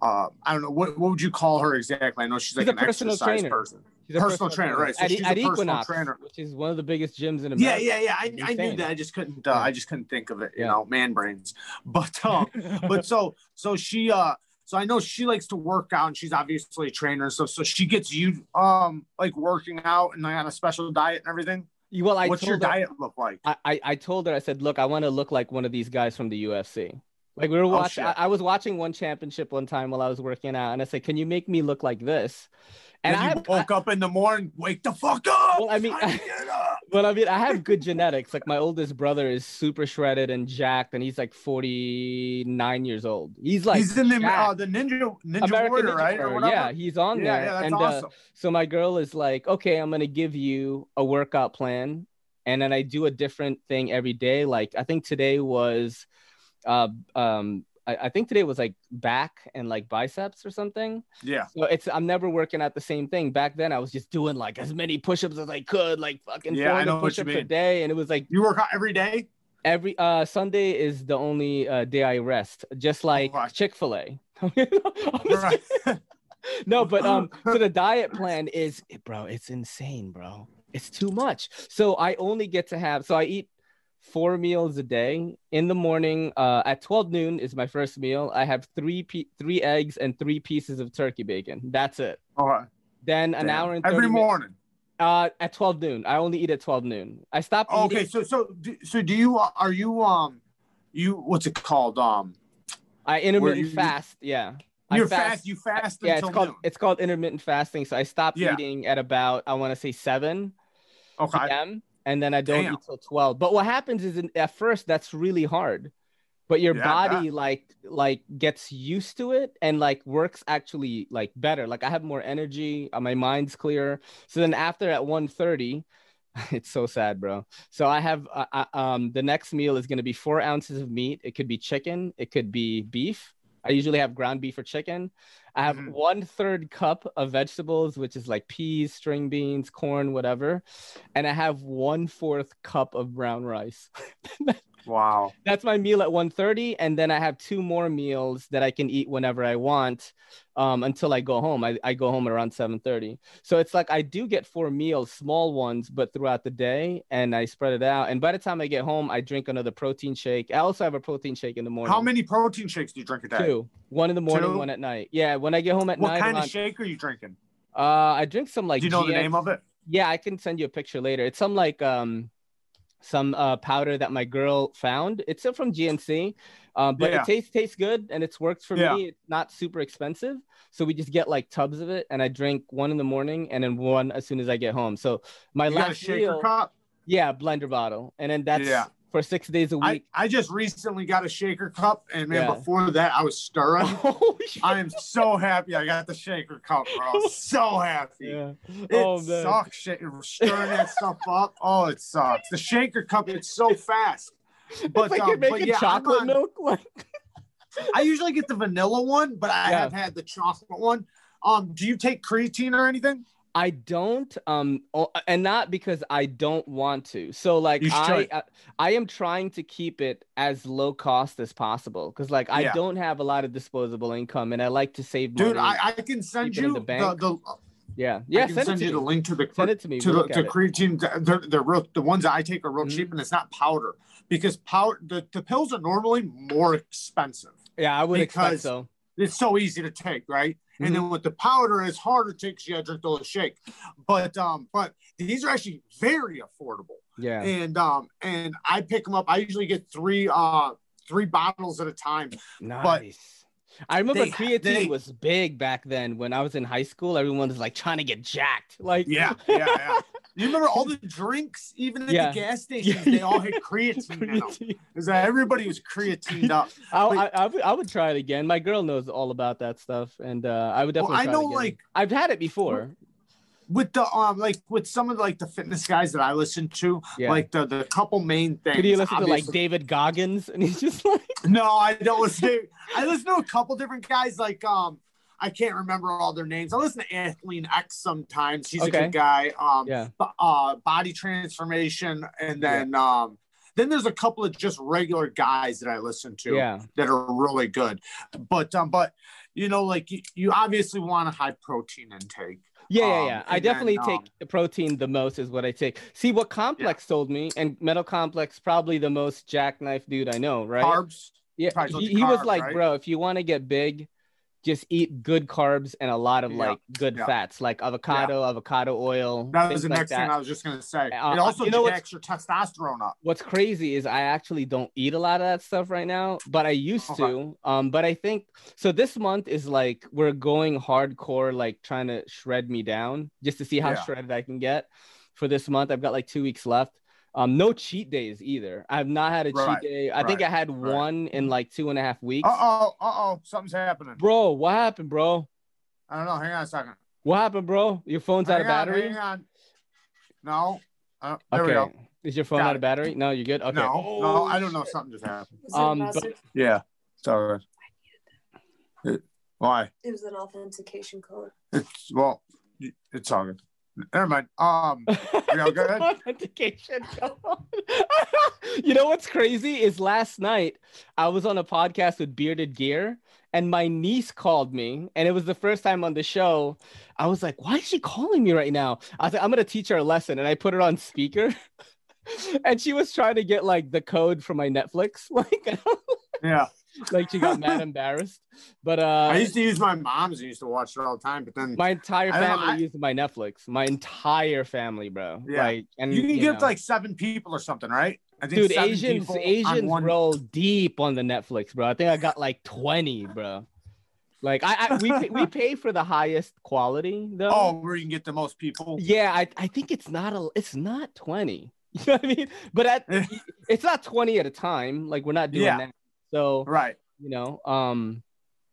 uh I don't know what what would you call her exactly? I know she's like She's a an personal exercise trainer. person. She's a Personal trainer, right. So at, she's a personal Equinox, trainer. which is one of the biggest gyms in Yeah, America. yeah, yeah. I, I knew that. I just couldn't uh, Yeah. I just couldn't think of it, you Yeah. know, man brains. But um but so so she uh so I know she likes to work out and she's obviously a trainer and stuff. so she gets you um like working out and like on a special diet and everything. Well, I What's your her, diet look like? I, I I told her I said, look, I want to look like one of these guys from the UFC. Like we were watching, Oh. I, I was watching one championship one time while I was working out, and I said, "Can you make me look like this?" And I woke up in the morning, wake the fuck up. Well, I mean- Time to get up. well, I mean, I have good genetics. Like my oldest brother is super shredded and jacked, and he's like forty nine years old. He's like he's in the uh, the ninja ninja American warrior, Ninja right? Warrior. Yeah, he's on yeah, there, yeah, that's and uh, awesome. So my girl is like, okay, I'm gonna give you a workout plan, and then I do a different thing every day. Like I think today was, uh, um, I, I think today was like back and like biceps or something. yeah, So it's I'm never working at the same thing. Back then I was just doing like as many push-ups as I could, like fucking Yeah, I know what you push-ups a day, and it was like you work out every day. every uh Sunday is the only uh, day I rest, just like right. Chick Fil A. Right. no, but um, so the diet plan is, bro, it's insane, bro. It's too much. So I only get to have, so I eat four meals a day. In the morning, uh, at twelve noon is my first meal. I have three pe- three eggs and three pieces of turkey bacon. That's it. All right. Then an Damn. hour and 30 every morning. Uh, at twelve noon. I only eat at twelve noon. I stop Oh, eating. okay, so so so do you are you um you what's it called um I intermittent you- fast. Yeah. You're fast, you fast yeah, until it's called noon. it's called intermittent fasting. So I stop Yeah. eating at about I want to say seven okay p.m. and then I don't Damn. eat till twelve. But what happens is at first that's really hard, but your Yeah, body like like gets used to it and like works actually like better. Like I have more energy, uh, my mind's clearer. So then after at 1.30, it's so sad, bro. So I have uh, uh, um the next meal is gonna be four ounces of meat. It could be chicken, it could be beef. I usually have ground beef or chicken. I have Mhm. one third cup of vegetables, which is like peas, string beans, corn, whatever, and I have one fourth cup of brown rice. wow That's my meal at 1.30, and then I have two more meals that I can eat whenever I want um, until I go home. I, I go home around 7.30. So it's like I do get four meals, small ones, but throughout the day, and I spread it out. And by the time I get home, I drink another protein shake. I also have a protein shake in the morning. how many protein shakes do you drink a day Two. One in the morning, Two? one at night. Yeah, when I get home at what night, What kind of shake are you drinking uh, I drink some like. do you know the name of it Yeah, I can send you a picture later. It's some like um, some uh powder that my girl found. It's still from GNC, um, but Yeah. it tastes tastes good and it's worked for Yeah. me. It's not super expensive, so we just get like tubs of it, and I drink one in the morning and then one as soon as I get home. So my you last shaker meal, cup yeah, blender bottle, and then that's Yeah. For six days a week. I just recently got a shaker cup, and man, Yeah. before that, I was stirring. Shit. I am so happy I got the shaker cup, bro. So happy. yeah. It Oh man. sucks stirring that stuff up. Oh, it sucks. The shaker cup, it's so fast. But, it's like um, you're making yeah, chocolate on- milk. Like I usually get the vanilla one, but I Yeah. have had the chocolate one. Um, do you take creatine or anything? I don't, um, and not because I don't want to. So like I. I, I am trying to keep it as low cost as possible because like I Yeah. don't have a lot of disposable income, and I like to save money. Dude, I, I can send Keep it in you the the, bank. the, yeah, I yeah. can Send, send, you the link to the Send it to me. to We'll the to creatine. They're, they're real, the ones I take are real Mhm. cheap, and it's not powder because powder the, the pills are normally more expensive. Yeah, I would expect so. It's so easy to take, right? Mhm. And then with the powder, it's harder to take. 'cause You got to drink the whole shake. But um, but these are actually very affordable. Yeah. And um, and I pick them up. I usually get three uh three bottles at a time. Nice. I remember they- creatine they- was big back then when I was in high school. Everyone was like trying to get jacked. Like Yeah, yeah, yeah. You remember all the drinks, even at Yeah. the gas stations, they all had creatine creatine. Is that everybody was creatined up? I, I, I, would, I would try it again. My girl knows all about that stuff, and uh, I would Well, definitely. I try know, like- I've had it before. With the um, like with some of like the fitness guys that I listen to, Yeah. like the the couple main things. Could you listen to like David Goggins, and he's just like, No, I don't listen. To, I listen to a couple different guys. Like um, I can't remember all their names. I listen to Athlean-X sometimes. He's a good guy. Um, yeah, uh, body transformation, and then um, then there's a couple of just regular guys that I listen to yeah, that are really good. But um, but you know, like you, you obviously want a high protein intake. yeah, yeah, Um, yeah. I definitely then, take um, protein the most is what I take. See what Complex told me, and Metal Complex probably the most jackknife dude I know, right? Carbs. Yeah, he, he was like, right? bro, if you want to get big, just eat good carbs and a lot of Yeah, like good yeah. fats, like avocado, avocado oil. That was the like next that. thing I was just gonna say. Uh, it also you know your testosterone up. What's crazy is I actually don't eat a lot of that stuff right now, but I used Okay. to. Um, but I think so. This month is like we're going hardcore, like trying to shred me down just to see how Yeah. shredded I can get for this month. I've got like two weeks left. Um, no cheat days either. I've not had a Right, cheat day. I think I had right. one in like two and a half weeks. Uh oh, uh oh, something's happening. Bro, what happened, bro? I don't know. Hang on a second. What happened, bro? Your phone's out of on, battery? Hang on. No. Uh, there we Okay. go. Is your phone Got out it. of battery? No, you're good. Okay. No, no, I don't know. Something just happened. Was it a Um, but- Yeah. Sorry. It- why? It was an authentication code. It's well, it's all good. Never mind. Um, It's an good? authentication you know what's crazy is last night I was on a podcast with Bearded Gear and my niece called me and it was the first time on the show. I was like, why is she calling me right now? I was like, I'm gonna teach her a lesson and I put it on speaker. and she was trying to get like the code for my Netflix. Like, yeah. like she got mad embarrassed. But uh I used to use my mom's. and used to watch it all the time, but then my entire I family I- uses my Netflix. My entire family, bro. Yeah. Like, and you can get know. like seven people or something, right? I think dude asians asians one- roll deep on the netflix bro i think i got like 20 bro like i, I we, pay, we pay for the highest quality though Oh, where you can get the most people. yeah I, I think it's not a it's not 20 you know what i mean but at, it's not 20 at a time like we're not doing Yeah. that so Right. you know um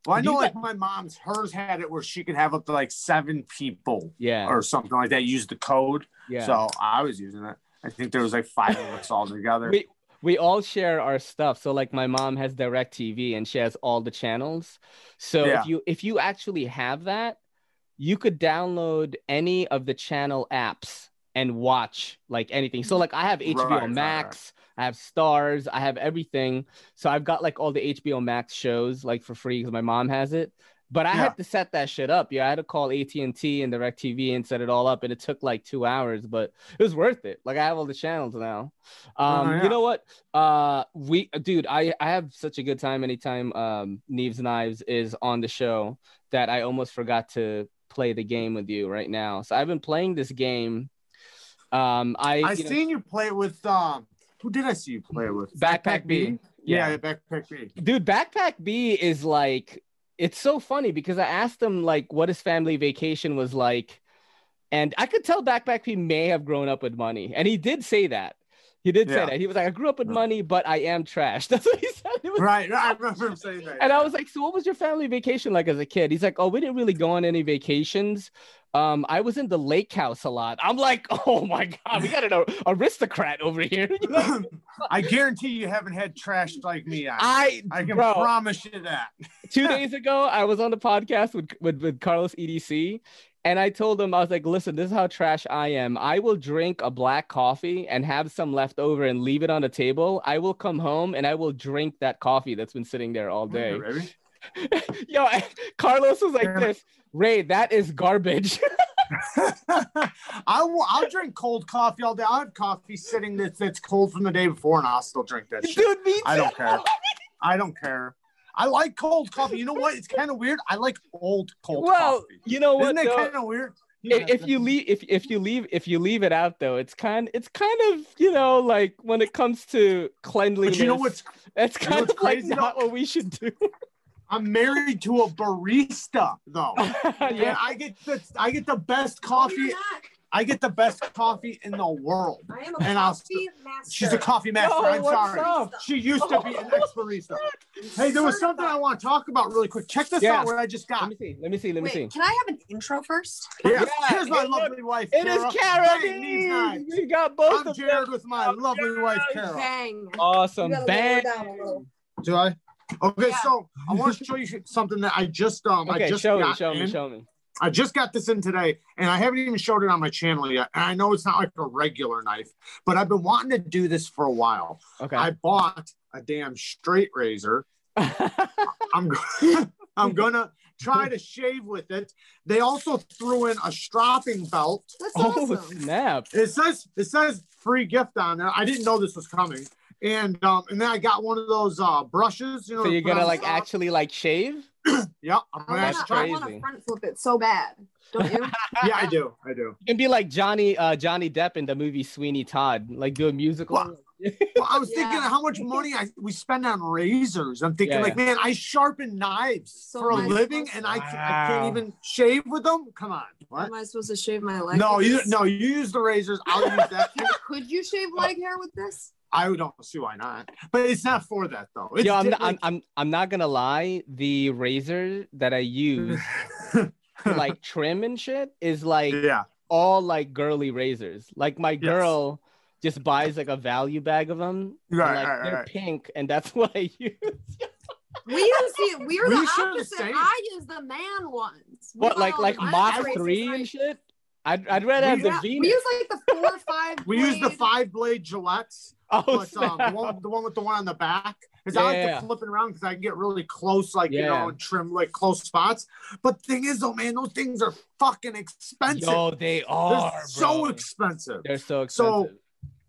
Well, I know, got- like my mom's, hers had it where she could have up to like seven people yeah or something like that. Use the code. yeah So I was using it. I think there was like five of us all together. we we all share our stuff so like my mom has direct tv and she has all the channels so Yeah. if you if you actually have that you could download any of the channel apps and watch like anything so like i have hbo right, max i have stars i have everything. So i've got like all the hbo max shows like for free because my mom has it. But i Yeah. had to set that shit up yeah i had to call at&t and direct tv and set it all up and it took like two hours but it was worth it. Like i have all the channels now. Um Oh, yeah. you know what? Uh we dude i i have such a good time anytime um Neeve's knives is on the show that i almost forgot to play the game with you right now. So i've been playing this game. Um i, I you know, seen you play with um. Who did I see you play with? backpack b Yeah, backpack B. dude backpack b is like it's so funny because i asked him like what his family vacation was like and i could tell backpack b may have grown up with money and he did say that He did say that. He was like, I grew up with money, but I am trash. That's what he said. Was- Right. I remember him saying that. And I was like, so what was your family vacation like as a kid? He's like, oh, we didn't really go on any vacations. Um, I was in the lake house a lot. I'm like, oh my god, we got an aristocrat over here. I guarantee you haven't had trash like me. I, I, I can bro, promise you that. two days ago, I was on the podcast with, with, with Carlos EDC, and I told him, I was like, listen, this is how trash I am. I will drink a black coffee and have some left over and leave it on the table. I will come home and I will drink that coffee that's been sitting there all day. Yo, Carlos was like this. Ray, that is garbage. I will, I'll drink cold coffee all day. I'll have coffee sitting that's, that's cold from the day before, and I'll still drink that shit. Dude, me too. I don't care. I don't care. I like cold coffee. You know what? It's kind of weird. I like old cold Well, coffee. you know what? Isn't it kind of weird? if, if you leave if, if you leave if you leave it out though it's kind it's kind of you know like when it comes to cleanliness but you know what's? it's you know kind what's of like crazy, not what we should do I'm married to a barista though. Yeah I get the I get the best coffee. you're. I get the best coffee in the world. I am a And I'll coffee master. She's a coffee master. Yo, I'm sorry. up? She used to be an oh, ex barista. Hey, there was something I want to talk about really quick. Check this Yeah. out what I just got. let me see let me see let me Wait, see can I have an intro first? Yes, Yeah, here's my it- look, lovely wife. it is Kara Bang, these knives. we got both I'm of Jerad them with my oh, lovely wife, Kara. Bang. awesome You gotta lower bang it down a little. Do I? Okay, Yeah. so I want to show you something that I just um I okay just show me got show me show me I just got this in today, and I haven't even showed it on my channel yet. And I know it's not like a regular knife, but I've been wanting to do this for a while. okay I bought a damn straight razor. I'm go- I'm gonna try to shave with it. They also threw in a stropping belt. That's oh awesome. snap It says it says free gift on there. I didn't know this was coming. And um and then I got one of those uh brushes, you know. so you're gonna like the actually like shave Yeah, I'm gonna That's wanna, I try. wanna front flip it so bad. Don't you? Yeah, I do. I do. you can be like Johnny uh Johnny Depp in the movie Sweeney Todd like do a musical Well, Well, I was thinking Yeah. of how much money I we spend on razors. I'm thinking Yeah. like, man, I sharpen knives So for a living, and I, ca- I can't even shave with them. Come on, what? Am I supposed to shave my leg? No, you this? no, you use the razors. I'll use that. Could you shave leg hair with this? I don't see why not, but it's not for that though. It's Yo, I'm di- not, I'm, I'm I'm not gonna lie. The razor that I use to like trim and shit is like yeah, all like girly razors. Like my Yes. Girl just buys like a value bag of them. and, Right, like, right, they're right. pink, and that's what I use. We use the we're We the share the I use the man ones. We what like like the Mach three and shit? I'd I'd rather have the Yeah, Venus. we use like the four or five. we use the five blade Gillettes, oh, but um, the one, the one with the one on the back. Because I like Yeah. to flip it around because I can get really close, like you know, and trim like close spots. But thing is, though, man, those things are fucking expensive. Oh, they are They're so expensive. They're so So, expensive.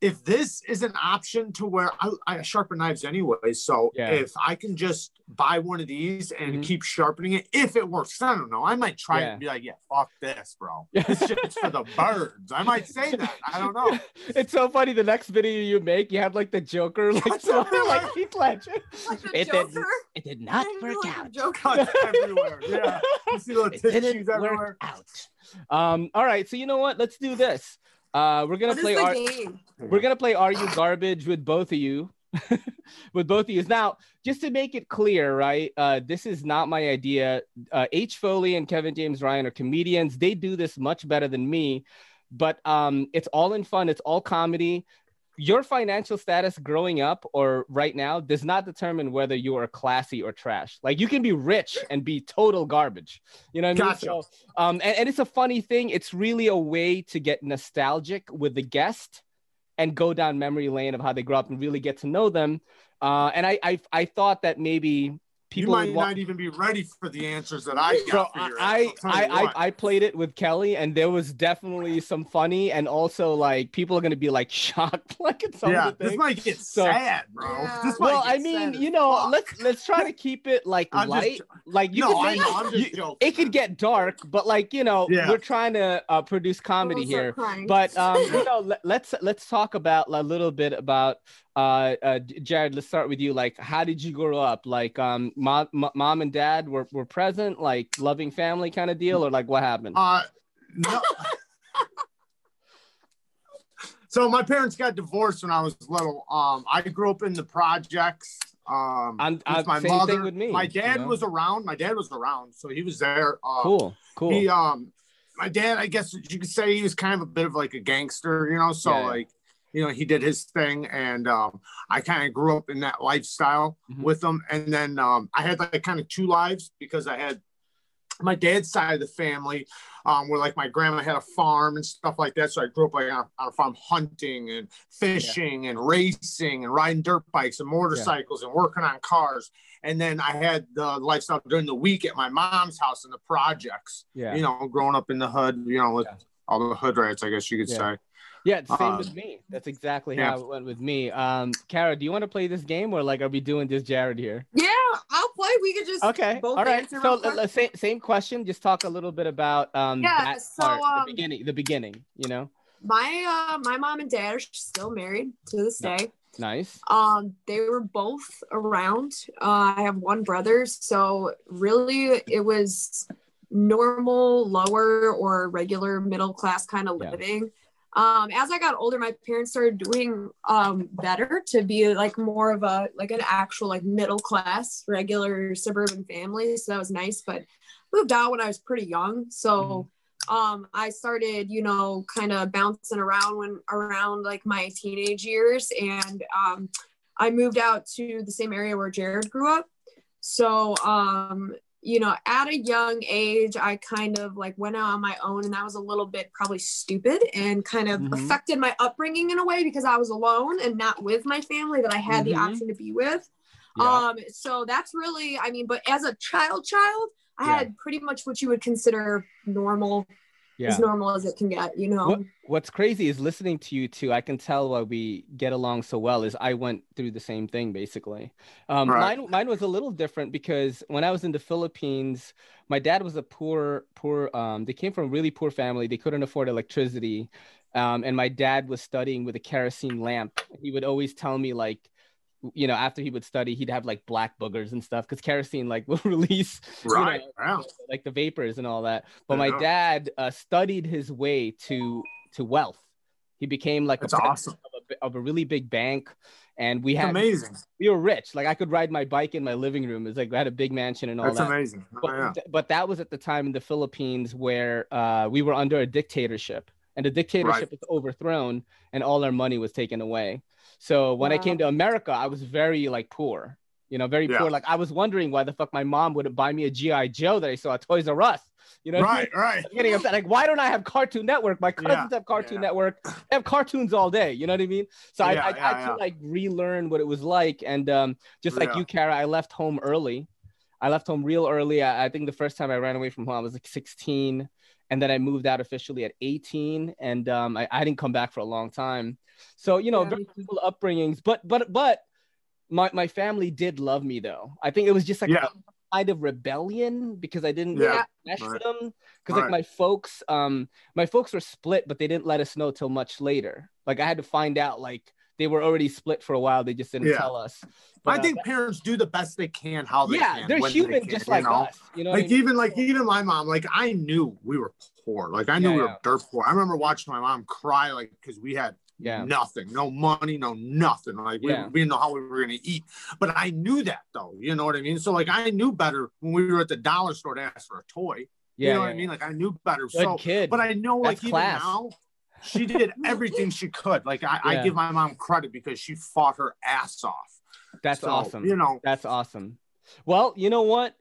If this is an option to where I, I sharpen knives anyway, so Yeah. if I can just buy one of these and Mhm. keep sharpening it, if it works, I don't know. I might try it Yeah. and be like, yeah, fuck this, bro. This shit's for the birds. I might say that. I don't know. it's so funny. The next video you make, you have like the Joker, like like Heath Ledger. Like It did- It did not work feel like the out. Joker. Everywhere. Yeah. You see little It didn't tissues work everywhere. out. Um. All right. So you know what? Let's do this. Uh, we're gonna What play our. game? We're gonna play Are You Garbage with both of you. with both of you. Now, just to make it clear, right? Uh, this is not my idea. Uh, H. Foley and Kevin James Ryan are comedians. They do this much better than me, but um, it's all in fun. It's all comedy. Your financial status growing up or right now does not determine whether you are classy or trash. Like you can be rich and be total garbage. You know what I mean? Gotcha. So, um, and, and it's a funny thing. It's really a way to get nostalgic with the guest and go down memory lane of how they grew up and really get to know them. Uh, and I, I, I thought that maybe You might would wa- not even be ready for the answers that I Bro, got for your I, ass, I'll I, I, played it with Kelly, and there was definitely some funny, and also like people are gonna be like shocked, like at some yeah, of this might get So- sad, bro. Yeah. This might Well, get I mean, sad you know, fuck. let's let's try to keep it like I'm light. jo- like you no, can I make. I'm just you- joking. it could get dark, but like you know, Yeah. we're trying to uh, produce comedy here. But um, you know, let, let's let's talk about a little bit about uh, uh, Jerad. Let's start with you. Like, how did you grow up? Like, um, mom, mom and dad were, were present, like loving family kind of deal, or like what happened? Uh, no. So my parents got divorced when I was little. Um, I grew up in the projects. Um, I'm, my mother. with me. my you dad know? was around. My dad was around, so he was there. Uh, cool, cool. He um, my dad, I guess you could say he was kind of a bit of like a gangster, you know. So yeah. like, you know, he did his thing, and um, I kind of grew up in that lifestyle Mhm. with him. And then um, I had like kind of two lives because I had my dad's side of the family, um, where like my grandma had a farm and stuff like that. So I grew up like on, a- on a farm hunting and fishing and racing and riding dirt bikes and motorcycles and working on cars. And then I had the lifestyle during the week at my mom's house in the projects, yeah. you know, growing up in the hood, you know, with Yeah. all the hood rats, I guess you could Yeah. say. Yeah, same Um, with me. That's exactly yeah. how it went with me. Um, Kara, do you want to play this game or like are we doing just Jerad here? Yeah, I'll play. We could just Okay, both all right. answer So uh, same same question. Just talk a little bit about um Yeah, that so, part, um, the beginning, the beginning. You know, my uh my mom and dad are still married to this day. nice. Um, they were both around. Uh, I have one brother, so really it was normal, lower or regular middle class kind of Yeah. living. Um, as I got older, my parents started doing um better to be like more of a like an actual like middle class regular suburban family. So that was nice, but moved out when I was pretty young. So um I started, you know, kind of bouncing around when around like my teenage years and um I moved out to the same area where Jerad grew up. So um you know, at a young age, I kind of like went out on my own, and that was a little bit probably stupid and kind of Mhm. affected my upbringing in a way because I was alone and not with my family that I had the Mhm. option to be with. Yeah. Um, so that's really, I mean, but as a child, child, I Yeah. had pretty much what you would consider normal, yeah. as normal as it can get, you know. What What's crazy is listening to you two. I can tell why we get along so well. Is I went through the same thing basically. Um, Right. Mine mine was a little different because when I was in the Philippines, my dad was a poor poor. Um, they came from a really poor family. They couldn't afford electricity, um, and my dad was studying with a kerosene lamp. He would always tell me like. You know, after he would study, he'd have like black boogers and stuff because kerosene like will release you know, Right. Like the vapors and all that. But my dad uh, studied his way to to wealth. He became like That's a awesome. of, a, of a really big bank, and we had amazing. we were rich. Like I could ride my bike in my living room. It's like I had a big mansion and all That's that. amazing. Oh, But, yeah. but that was at the time in the Philippines where uh, we were under a dictatorship, and the dictatorship Right. was overthrown, and all our money was taken away. So when I came to America, I was very like poor, you know, very Yeah. poor. Like I was wondering why the fuck my mom wouldn't buy me a GI Joe that I saw at Toys R Us. You know, what I mean? Right. Right. I'm getting upset. Like, why don't I have Cartoon Network? My cousins Yeah, have Cartoon yeah. Network. They have cartoons all day. You know what I mean? So I, I, had to like relearn what it was like. And um, just like you, Kara, I left home early. I left home real early. I, I think the first time I ran away from home, I was like 16. And then I moved out officially at 18. And um, I, I didn't come back for a long time. So, you know, Yeah. very simple upbringings. But, but, but my, my family did love me though. I think it was just like Yeah. a kind of rebellion because I didn't Yeah. mesh Right. with them because like Right. my folks um my folks were split but they didn't let us know till much later like i had to find out like they were already split for a while they just didn't Yeah. tell us But, I uh, think parents do the best they can, how they yeah can. they're when they human can, just like know? us you know what I Like mean? even like even my mom, like I knew we were poor. Like I knew Yeah, we were dirt poor. I remember watching my mom cry like because we had Yeah. nothing, no money, no nothing. Like we, Yeah. we didn't know how we were gonna eat. But I knew that though. You know what I mean? So like I knew better when we were at the dollar store to ask for a toy. yeah, you know yeah, what I mean? Like I knew better. Good so kid but I know like That's even class. now, she did everything she could. Like I, Yeah. I give my mom credit because she fought her ass off. that's So, awesome You know, that's awesome well you know what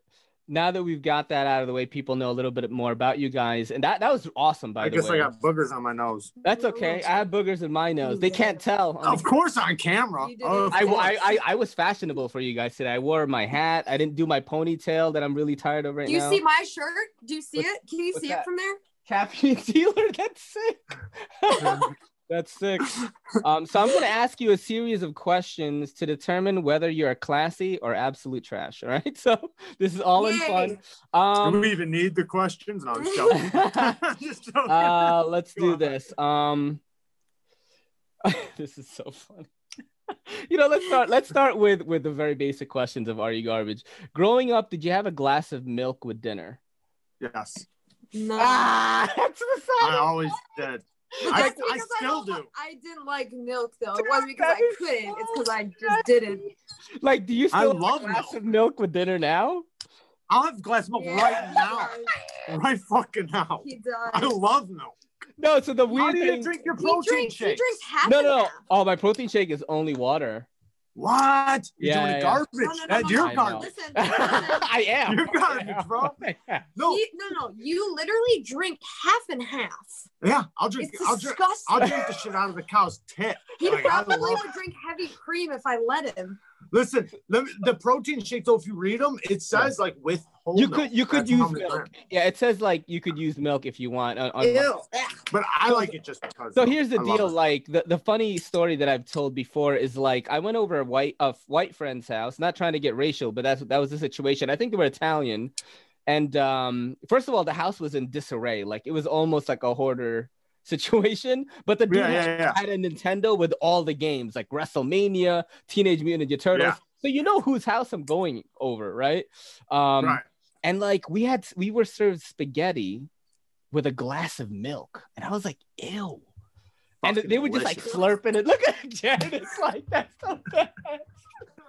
now that we've got that out of the way people know a little bit more about you guys and that that was awesome by I the way I guess I got boogers on my nose. that's okay i have boogers in my nose they can't tell Of course on camera. You did Of it. I, course. I, I, I was fashionable for you guys today. I wore my hat. I didn't do my ponytail that I'm really tired of right now. Do you now. see my shirt? Do you see What's- it? Can you see that? it from there? Caffeine dealer? That's sick. That's sick. Um, so I'm going to ask you a series of questions to determine whether you're classy or absolute trash. All right. So this is all in Yay. fun. Do Um, we even need the questions? No, I'm just joking. Just joking. uh, let's Go do on. this. Um, this is so funny. you know, let's start. Let's start with with the very basic questions of Are you garbage? Growing up, did you have a glass of milk with dinner? yes, No. Ah, that's the I side. always did. I, I still don't- do. I didn't like milk though. It wasn't because I couldn't. It's because I just didn't. Like, do you still have love a glass milk. of milk with dinner now? I'll have a glass of milk Yeah, right now. Right fucking now. He does. I love milk. No. So the How weird do you thing. drink your he protein drinks. He shake? drinks half. No, no, no. half. Oh, my protein shake is only water. What? You're Yeah, doing yeah. garbage. No, no, no, That's no, your I garbage. Listen, listen. I am. You're garbage, bro. No, You, no, no. You literally drink half and half. yeah, I'll drink. It's I'll drink. disgusting. I'll drink the shit out of the cow's tit. he Like, probably would drink heavy cream if I let him. Listen, let me, the protein shake though, if you read them, it says like with whole You milk. could you could That's use milk. Yeah, it says like you could use milk if you want. On, on Ew. But I like it just because. So here's the I deal. Like the, the funny story that I've told before is like I went over a white a white friend's house, not trying to get racial, but that's that was the situation. I think they were Italian, and um, first of all, the house was in disarray. Like it was almost like a hoarder situation. But the dude Yeah, yeah, had- yeah. had a Nintendo with all the games, like WrestleMania, Teenage Mutant Ninja Turtles. So you know whose house I'm going over, right? Um, right. and like we had we were served spaghetti with a glass of milk and i was like ew and they were just like slurping it look at jerad it's like that's so bad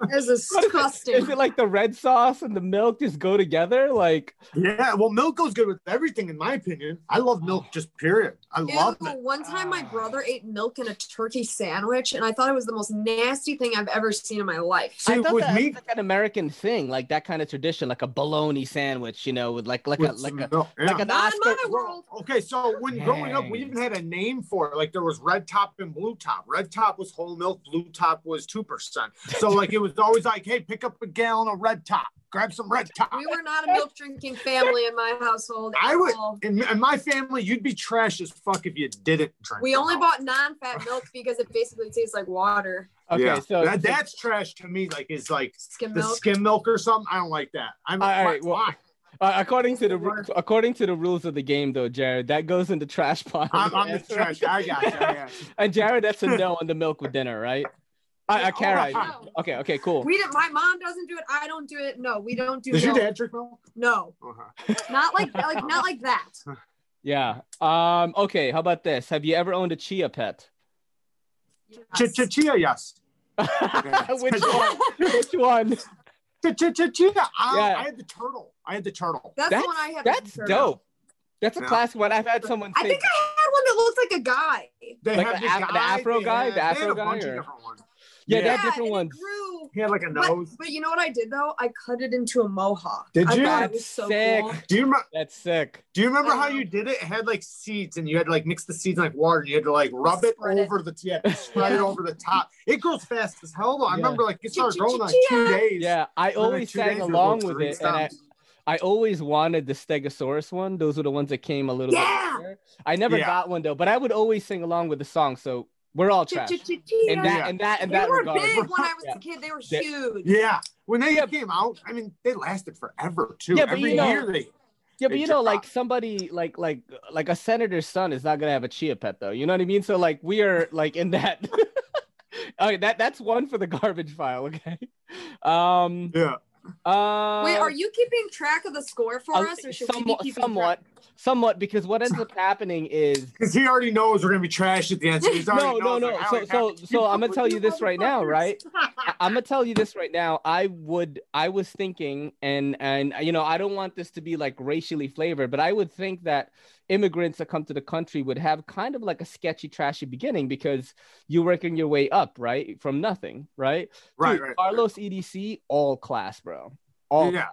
It's What is it? disgusting. is it like the red sauce and the milk just go together like Yeah, well, milk goes good with everything, in my opinion. I love milk, just period. I Ew, love it. one time my brother ate milk in a turkey sandwich, and I thought it was the most nasty thing I've ever seen in my life. See, I thought with that me, was like an american thing like that kind of tradition like a bologna sandwich you know with like like a like some a milk, yeah. like an Not in my world. Okay, so when growing up, we even had a name for it. Like there was red top and blue top. Red top was whole milk, blue top was two percent. So like it was always like, hey, pick up a gallon of red top, grab some red top. We were not a milk drinking family in my household. I would all. in, in my family, you'd be trash as fuck if you didn't drink. We only milk. bought non-fat milk because it basically tastes like water. okay Yeah. so that, that's trash to me. Like is like Skim the milk. skim milk or something. I don't like that. I'm All right, well, why? uh, according to the according to the rules of the game though jerad that goes in the trash pile I'm, I'm the That's trash. I got you. I got you. and jerad that's a no on the milk with dinner right I, I Kara, No. okay okay cool We didn't. My mom doesn't do it. I don't do it. No, we don't do Does your dad drink milk? No, Uh-huh. not like like not like that. Yeah. Um. Okay. How about this? Have you ever owned a chia pet? Ch- ch- chia, yes. Which one? Which one? Ch- ch- ch- chia. I, Yeah. I had the turtle. I had the turtle. That's, That's the one I have. that's dope. That's a Yeah. classic one. I've had someone I think I had one that looks like a guy. They Like had the this af- the guy, Afro guy? had- The they had Afro a bunch guy, of or- different ones. Yeah, they Yeah. have different and it ones. grew. He had like a nose. but you know what I did though? I cut it into a mohawk. Did I you? thought it That's was so sick. cool. Do you remember? That's sick. Do you remember how know. you did it? It had like seeds, and you had to like mix the seeds in like water, and you had to like rub it Spread it. over the yeah, spread it over the top. It grows fast as hell. Though. I Yeah. remember like it started growing in, like two days. Yeah, I Within, like, always sang along with green it, and I. I always wanted the Stegosaurus one. Those were the ones that came a little Yeah. bit later. I never Yeah. got one though, but I would always sing along with the song. So we're all trash. Ch-ch-ch-chia. That, and that, They were regard. big when I was Yeah. a kid. They were huge. Yeah, when they Yeah. came out, I mean, they lasted forever too. Yeah, but Every you know- year they. Yeah, but you know, like somebody like like like a senator's son is not gonna have a chia pet though. You know what I mean? So like we are like in that. okay, that that's one for the garbage file. Okay. Um. Yeah. Uh, Wait, are you keeping track of the score for uh, us, or should somewhat, we be keeping somewhat, somewhat, because what ends up happening is Because he already knows we're gonna be trashed at the end. So he's no, no, no. like, So, so, so I'm gonna tell you this right now, right? I'm gonna tell you this right now. I would, I was thinking, and and you know, I don't want this to be like racially flavored, but I would think that immigrants that come to the country would have kind of like a sketchy, trashy beginning because you're working your way up, right, from nothing, right? Right, Dude, right. Carlos EDC, all class, bro. All, yeah.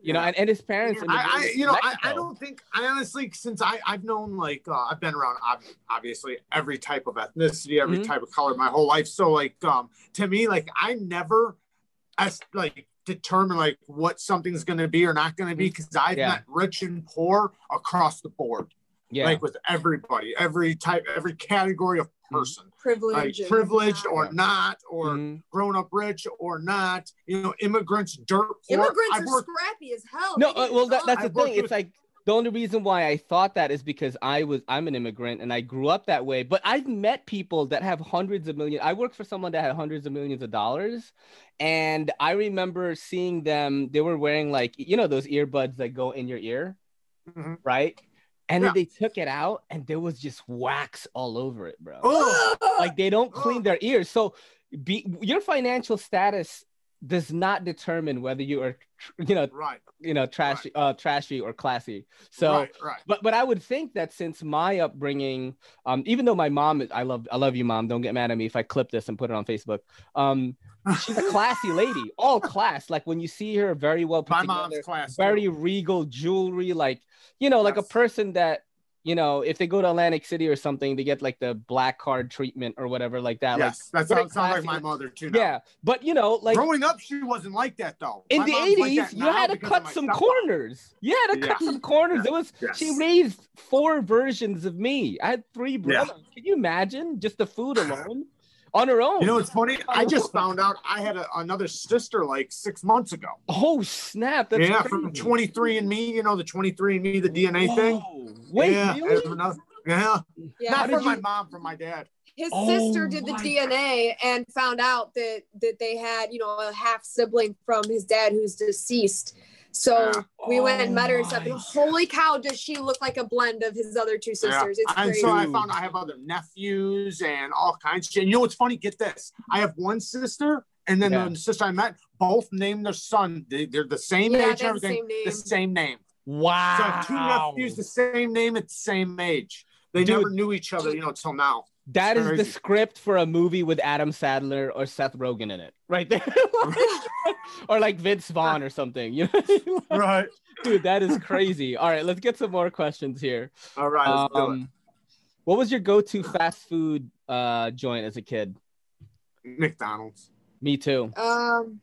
you know, and, and his parents. I, I, you know, I, I don't think I honestly, since I, I've known like uh, I've been around ob- obviously every type of ethnicity, every Mhm. type of color my whole life. So like, um, to me, like I never, as like determine like what something's going to be or not going to be because I've Mm-hmm. Yeah. met rich and poor across the board, Yeah. like with everybody, every type, every category of person, privileged, and privileged or Yeah. not, or Mhm. grown up rich or not, you know, immigrants, dirt poor. Immigrants I've are worked scrappy as hell. No, uh, well, that, that's the I've thing. worked It's like the only reason why I thought that is because I was I'm an immigrant and I grew up that way. But I've met people that have hundreds of millions. I worked for someone that had hundreds of millions of dollars, and I remember seeing them. They were wearing like you know those earbuds that go in your ear, Mhm. right? And then they took it out and there was just wax all over it, bro. Like they don't clean their ears. So be your financial status does not determine whether you are you know right, you know trashy uh trashy or classy. So right, right. but but I would think that since my upbringing, um, even though my mom, is- I love I love you, mom. Don't get mad at me if I clip this and put it on Facebook. Um, she's a classy lady, all class. Like when you see her, very well put My together, mom's class. very regal jewelry, like you know, like a person that you know, if they go to Atlantic City or something, they get like the black card treatment or whatever like that. Yes, that sounds, sounds like my mother too. Now. yeah, but you know, like Growing up, she wasn't like that though. in My the mom's like eighties, you had to cut some corners. You had to cut some corners. It was Yes. she raised four versions of me. I had three brothers. Can you imagine just the food alone on her own? You know, it's funny. I just found out I had a, another sister like six months ago. oh snap! That's yeah, crazy. from 23 and Me. You know the 23 and Me, the DNA thing. Wait, yeah, really? Another- yeah. Yeah. Not did from my mom, from my dad. his Oh sister did the oh my DNA and found out that that they had, you know, a half sibling from his dad who's deceased. So Yeah. we went and met her and Oh said, "Holy cow, does she look like a blend of his other two sisters?" It's and crazy. so I found I have other nephews and all kinds of. And you know what's funny? Get this. I have one sister, and then Yeah. the sister I met, both named their son. They, they're the same Yeah, age they and have the same name. The same name. So I Wow. have two nephews, the same name at the same age. They Dude. never knew each other, you know, till now. That is the script for a movie with Adam Sandler or Seth Rogen in it, right there, or like Vince Vaughn or something. You know, right. dude, that is crazy. All right, let's get some more questions here. All right. Let's do it. Um, what was your go-to fast food uh, joint as a kid? McDonald's. Me too. um,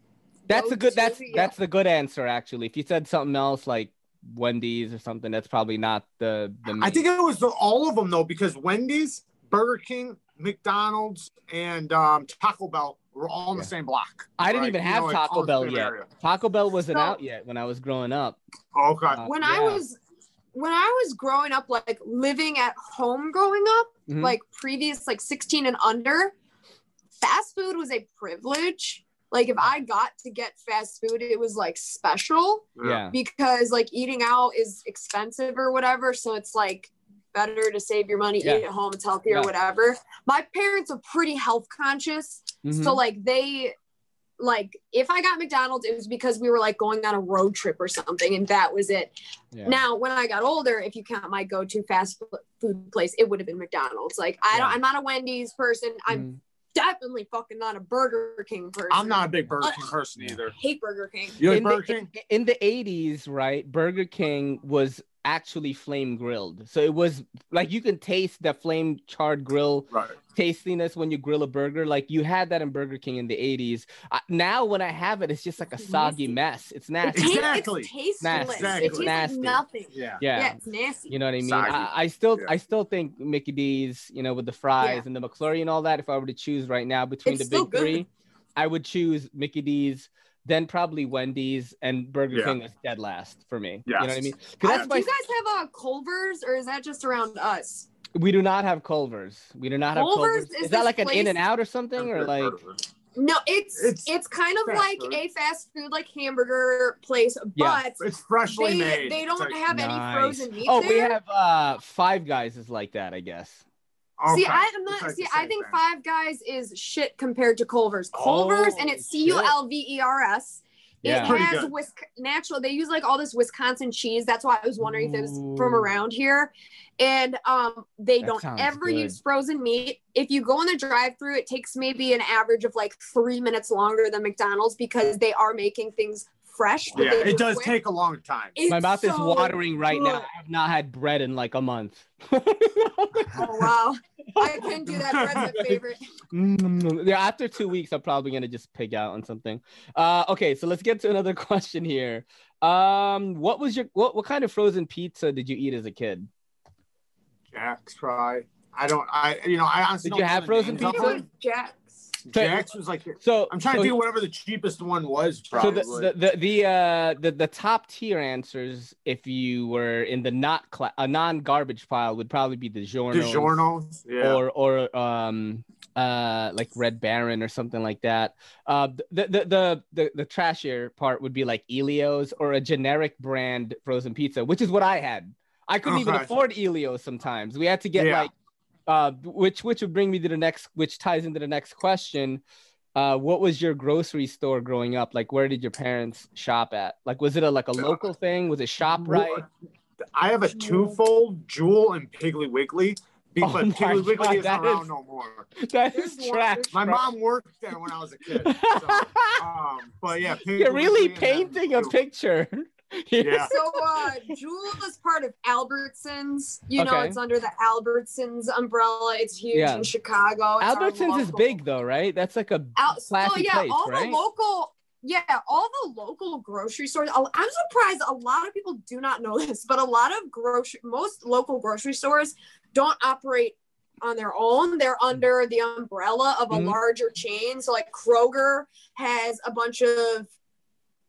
That's a good. Go-to, That's yeah. that's the good answer actually. If you said something else like Wendy's or something, that's probably not the the. I think it was the, all of them though, because Wendy's, Burger King, McDonald's, and um, Taco Bell were all in Yeah. the same block. I didn't right? even You have know, like, Taco all Bell yet. area. Taco Bell wasn't So- out yet when I was growing up. Okay. Uh, when yeah. I was when I was growing up, like living at home, growing up, Mhm. like previous, like 16 and under, fast food was a privilege. Like if I got to get fast food, it was like special yeah. because like eating out is expensive or whatever. So it's like better to save your money, Yeah. eat at home, it's healthier, Yeah. whatever. My parents are pretty health conscious. Mhm. So like they like if I got McDonald's, it was because we were like going on a road trip or something, and that was it. Yeah. Now, when I got older, if you count my go-to fast food place, it would have been McDonald's. Like I don't, Yeah. I'm not a Wendy's person. I'm Mhm. definitely fucking not a Burger King person. I'm not a big Burger King person either. I hate Burger King. You like in, Burger the, King? in the 80s, right? Burger King was actually flame grilled. So it was like you can taste the flame charred grill Right. tastiness when you grill a burger. Like you had that in Burger King in the 80s. Uh, now when I have it, it's just like a soggy mess. It's It nasty. tastes, Exactly. It's tasteless. It's nasty. It tastes Exactly. like nothing. Yeah. Yeah. Yeah. it's nasty. You know what I mean? I, I still Yeah. I still think Mickey D's, you know, with the fries Yeah. and the McFlurry and all that, if I were to choose right now between It's the big good. three, I would choose Mickey D's, then probably Wendy's, and Burger Yeah. King is dead last for me. You know what I mean? mean? 'Cause Uh, that's do my you guys have a Culver's or is that just around us? We do not have Culver's. We do not have Culver's Culver's. is Is, that this like an In and Out or something, or like? No, it's it's, It's kind of like food. a fast food like hamburger place, Yeah. but It's freshly they, made. they don't like- have Nice. any frozen meat Oh, there. we have uh Five Guys is like that, I guess. See, Okay. I, I'm not. like see, I think thing. Five Guys is shit compared to Culver's. Culver's and Oh, it's C U L V E R S. It Pretty has good. Wis- natural. They use like all this Wisconsin cheese. That's why I was wondering if it was from around here. And um, they That don't ever good. use frozen meat. If you go in the drive-through, it takes maybe an average of like three minutes longer than McDonald's because they are making things fresh. but Yeah, it does quick. take a long time. It's My mouth is watering right now. I have not had bread in like a month. Oh wow, I can't do that. Bread's my favorite. Mm, yeah, after two weeks, I'm probably gonna just pig out on something. Uh, okay, so let's get to another question here. Um, what was your what what kind of frozen pizza did you eat as a kid? Jack's fry. I don't. I you know. I honestly Did don't you have frozen names of It pizza? was Jack's was like. So I'm trying so, to do whatever the cheapest one was. So Probably. the, the the the uh the, the top tier answers, if you were in the not cla- a non garbage pile, would probably be the Giornos, DiGiorno's. Yeah. or or um uh like Red Baron or something like that. Uh, the the the the, the trashier part would be like Elio's or a generic brand frozen pizza, which is what I had. I couldn't even afford Elio's sometimes. We had to get Yeah. like uh which which would bring me to the next which ties into the next question. Uh what was your grocery store growing up? Like where did your parents shop at? Like was it a like a local thing? Was it ShopRite? I have a twofold Jewel and Piggly Wiggly. Oh But my Piggly Wiggly God, isn't that around is- no more. That There's is one- trash. My bro. mom worked there when I was a kid. So, um, but yeah, Piggly You're really Wiggly painting a Jewel. picture. Yeah. So uh Jewel is part of Albertsons. You know, Okay. it's under the Albertsons umbrella. It's huge Yeah. in Chicago. It's Albertsons is big though, right? That's like a so classy yeah, place, all right? the local yeah, all the local grocery stores. I'm surprised a lot of people do not know this, but a lot of grocery most local grocery stores don't operate on their own. They're under the umbrella of a Mhm. larger chain. So like Kroger has a bunch of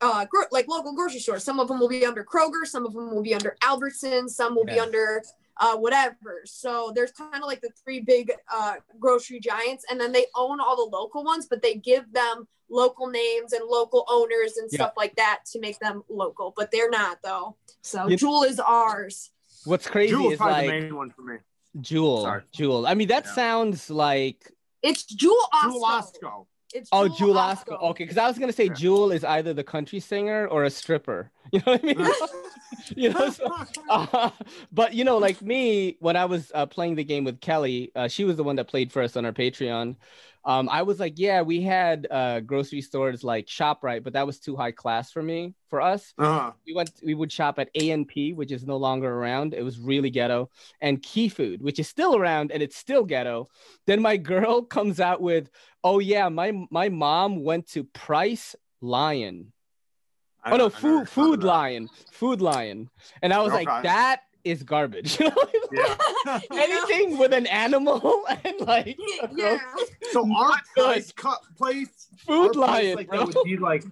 uh gro- like local grocery stores. Some of them will be under Kroger, some of them will be under Albertsons, some will be under uh, whatever. So there's kind of like the three big uh, grocery giants, and then they own all the local ones, but they give them local names and local owners and Yeah. stuff like that to make them local. But they're not though. So You- Jewel is ours. what's crazy Jewel's is probably like the main one for me. Jewel. Sorry. Jewel. I mean, that Yeah. sounds like It's Jewel Jewel Osco. Osco. It's oh, Jewel Jewel Osco. Osco. Okay, because I was gonna say Yeah. Jewel is either the country singer or a stripper. You know what I mean? you know, so, uh, but you know, like me, when I was uh, playing the game with Kelly, uh, she was the one that played for us on our Patreon. Um, I was like, yeah, we had uh, grocery stores like Shoprite, but that was too high class for me. For us, uh-huh. we went, we would shop at A&P, which is no longer around. It was really ghetto, and Key Food, which is still around and it's still ghetto. Then my girl comes out with, oh yeah, my my mom went to Price Lion. I- Oh no, food food lion, food lion, and I was like, that is garbage. Yeah. Anything with an animal and like a yeah. So our Not price cut place, food our place like bro. would be like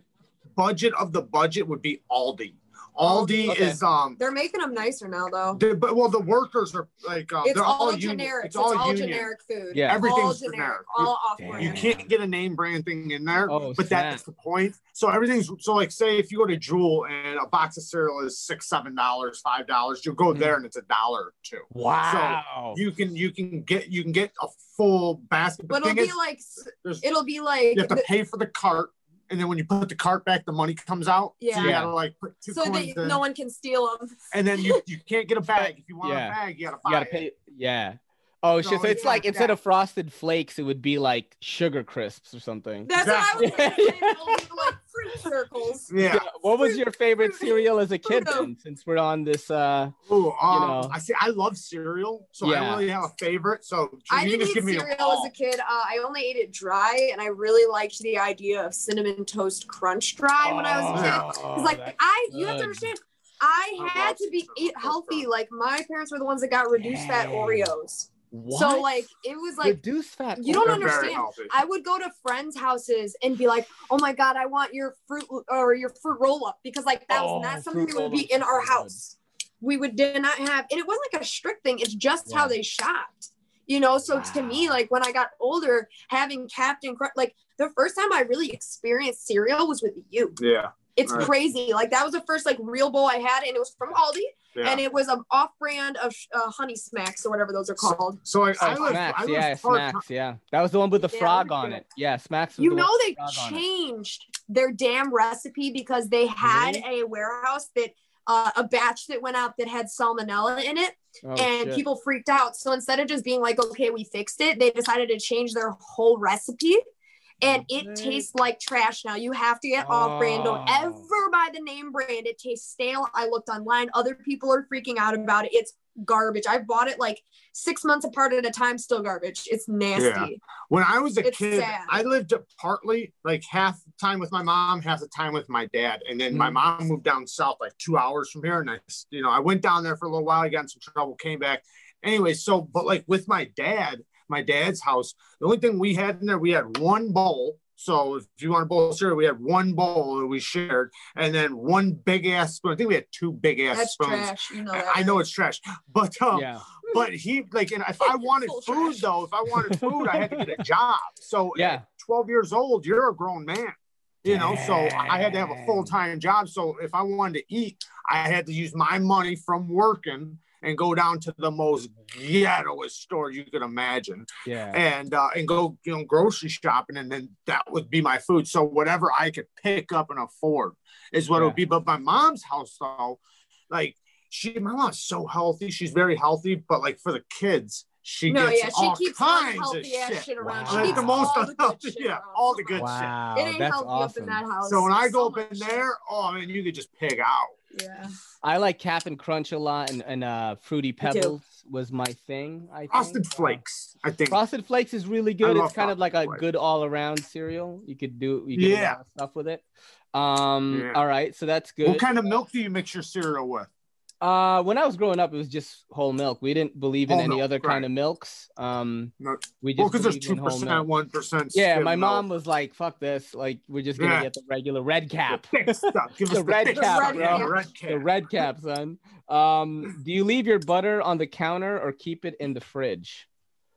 budget of the budget would be Aldi. Aldi Okay. is um, They're making them nicer now though. the, but well the workers are like um, It's they're all, union. generic. It's all, union. generic food. Yeah. all Everything's generic. generic. All off Damn. You can't get a name brand thing in there, Oh, but snap. that's the point. So everything's so like say if you go to Jewel and a box of cereal is six, seven dollars, five dollars, you'll go Mm. there and it's a dollar or two. Wow. You can you can get you can get a full basket. But the it'll be is, like there's, it'll be like you have to the- pay for the cart, and then when you put the cart back, the money comes out. Yeah. So you Yeah. gotta like put two so coins that in, no one can steal them. and then you you can't get a bag. If you want Yeah. a bag, you gotta buy you gotta it. pay. Yeah. Oh shit! So So it's it's like like instead of frosted flakes, it would be like sugar crisps or something. That's what I was Exactly. gonna say. Like fruit circles. Yeah. Yeah, What was your favorite cereal as a kid Fruito. then? Since we're on this, uh, Ooh, um, know. I see. I love cereal, so I Yeah. don't really have a favorite. So I you didn't eat give me cereal a as a kid. Uh, I only ate it dry, and I really liked the idea of cinnamon toast crunch dry when I was a kid. Yeah. Because like I, you have to understand, I I had love to be eat healthy. Like my parents were the ones that got reduced fat Oreos. What? So like it was like reduce fat. You don't They're understand. I would go to friends' houses and be like, "Oh my god, I want your fruit or your fruit roll up," because like that Oh, was not something fruit that would be in our house. We would did not have, and it wasn't like a strict thing. It's just Yeah. how they shopped, you know. So to me, like when I got older, having Captain Crunch, like the first time I really experienced cereal was with you. Yeah. It's Right. crazy. Like that was the first like real bowl I had, and it was from Aldi, Yeah. and it was an off-brand of uh, Honey Smacks or whatever those are called. so like, I was, Smacks, I was yeah, part- Smacks, yeah. That was the one with the Yeah, frog on it. Yeah, Smacks. Was You the know one they the frog on it. changed their damn recipe because they had a warehouse that uh, a batch that went out that had salmonella in it, Oh, and shit. people freaked out. So instead of just being like, "Okay, we fixed it," they decided to change their whole recipe. And it tastes like trash now. You have to get off brand. Don't Oh. ever buy the name brand. It tastes stale. I looked online. Other people are freaking out about it. It's garbage. I bought it like six months apart at a time. Still garbage. It's nasty. Yeah. when I was a It's kid, sad. I lived partly like half the time with my mom, half the time with my dad. And then my Mhm. mom moved down south like two hours from here. And I, you know, I went down there for a little while, I got in some trouble, came back. Anyway, so but like with my dad, my dad's house, the only thing we had in there, we had one bowl. So if you want a bowl of cereal, we had one bowl that we shared, and then one big ass spoon. I think we had two big ass That's spoons. trash. You know that. I know it's trash, but um, Yeah. but he like, and if I wanted food trash. though, if I wanted food, I had to get a job. So Yeah. at 12 years old, you're a grown man, you know. So I had to have a full time job. So if I wanted to eat, I had to use my money from working and go down to the most ghettoest store you could imagine Yeah. and uh, and go you know grocery shopping and then that would be my food so whatever i could pick up and afford is what it would be but my mom's house though like she my mom's so healthy she's very healthy but like for the kids she No, gets yeah, she all keeps kinds of unhealthy ass shit. shit around. Wow. She keeps the most all the good unhealthy, shit yeah, all the good shit. Wow. It ain't that's healthy awesome. up in that house. So when I go so up in much shit. there, oh man, you could just pig out. Yeah. I like Cap'n Crunch a lot, and, and uh, Fruity. Pebbles was my thing. I think. Frosted Flakes, I think. Frosted Flakes is really good. It's kind of like a Flakes. good all-around cereal. You could do you can do a Yeah. lot of stuff with it. Um, Yeah. all right, so that's good. What kind of milk do you mix your cereal with? Uh, when I was growing up, it was just whole milk. We didn't believe in Whole any milk, other kind of milks. Um, No- we just Well, because there's two percent, milk. one percent. Yeah, my mom was like, "Fuck this! Like, we're just gonna Yeah. get the regular red cap." Thick The red thick cap, stuff. bro. The red cap. the red cap, son. Um, do you leave your butter on the counter or keep it in the fridge?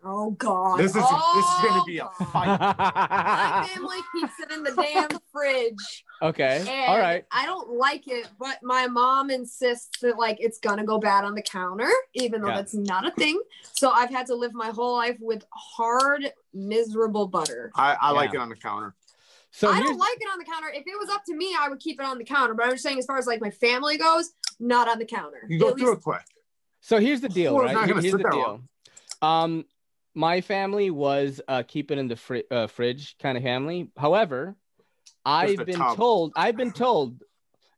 Oh god. This is this is gonna Oh, be a fight. My family keeps it in the damn fridge. Okay, And all right. I don't like it, but my mom insists that like it's gonna go bad on the counter, even though Yeah. that's not a thing. So I've had to live my whole life with hard, miserable butter. I, I like it on the counter. So I don't like it on the counter. If it was up to me, I would keep it on the counter. But I'm just saying, as far as like my family goes, not on the counter. You go At through least- it quick. So here's the deal, Well, right? not gonna Here's the there deal. Um, my family was uh, keep it in the fri- uh, fridge kind of family. However, I've been tub. told, I've been told,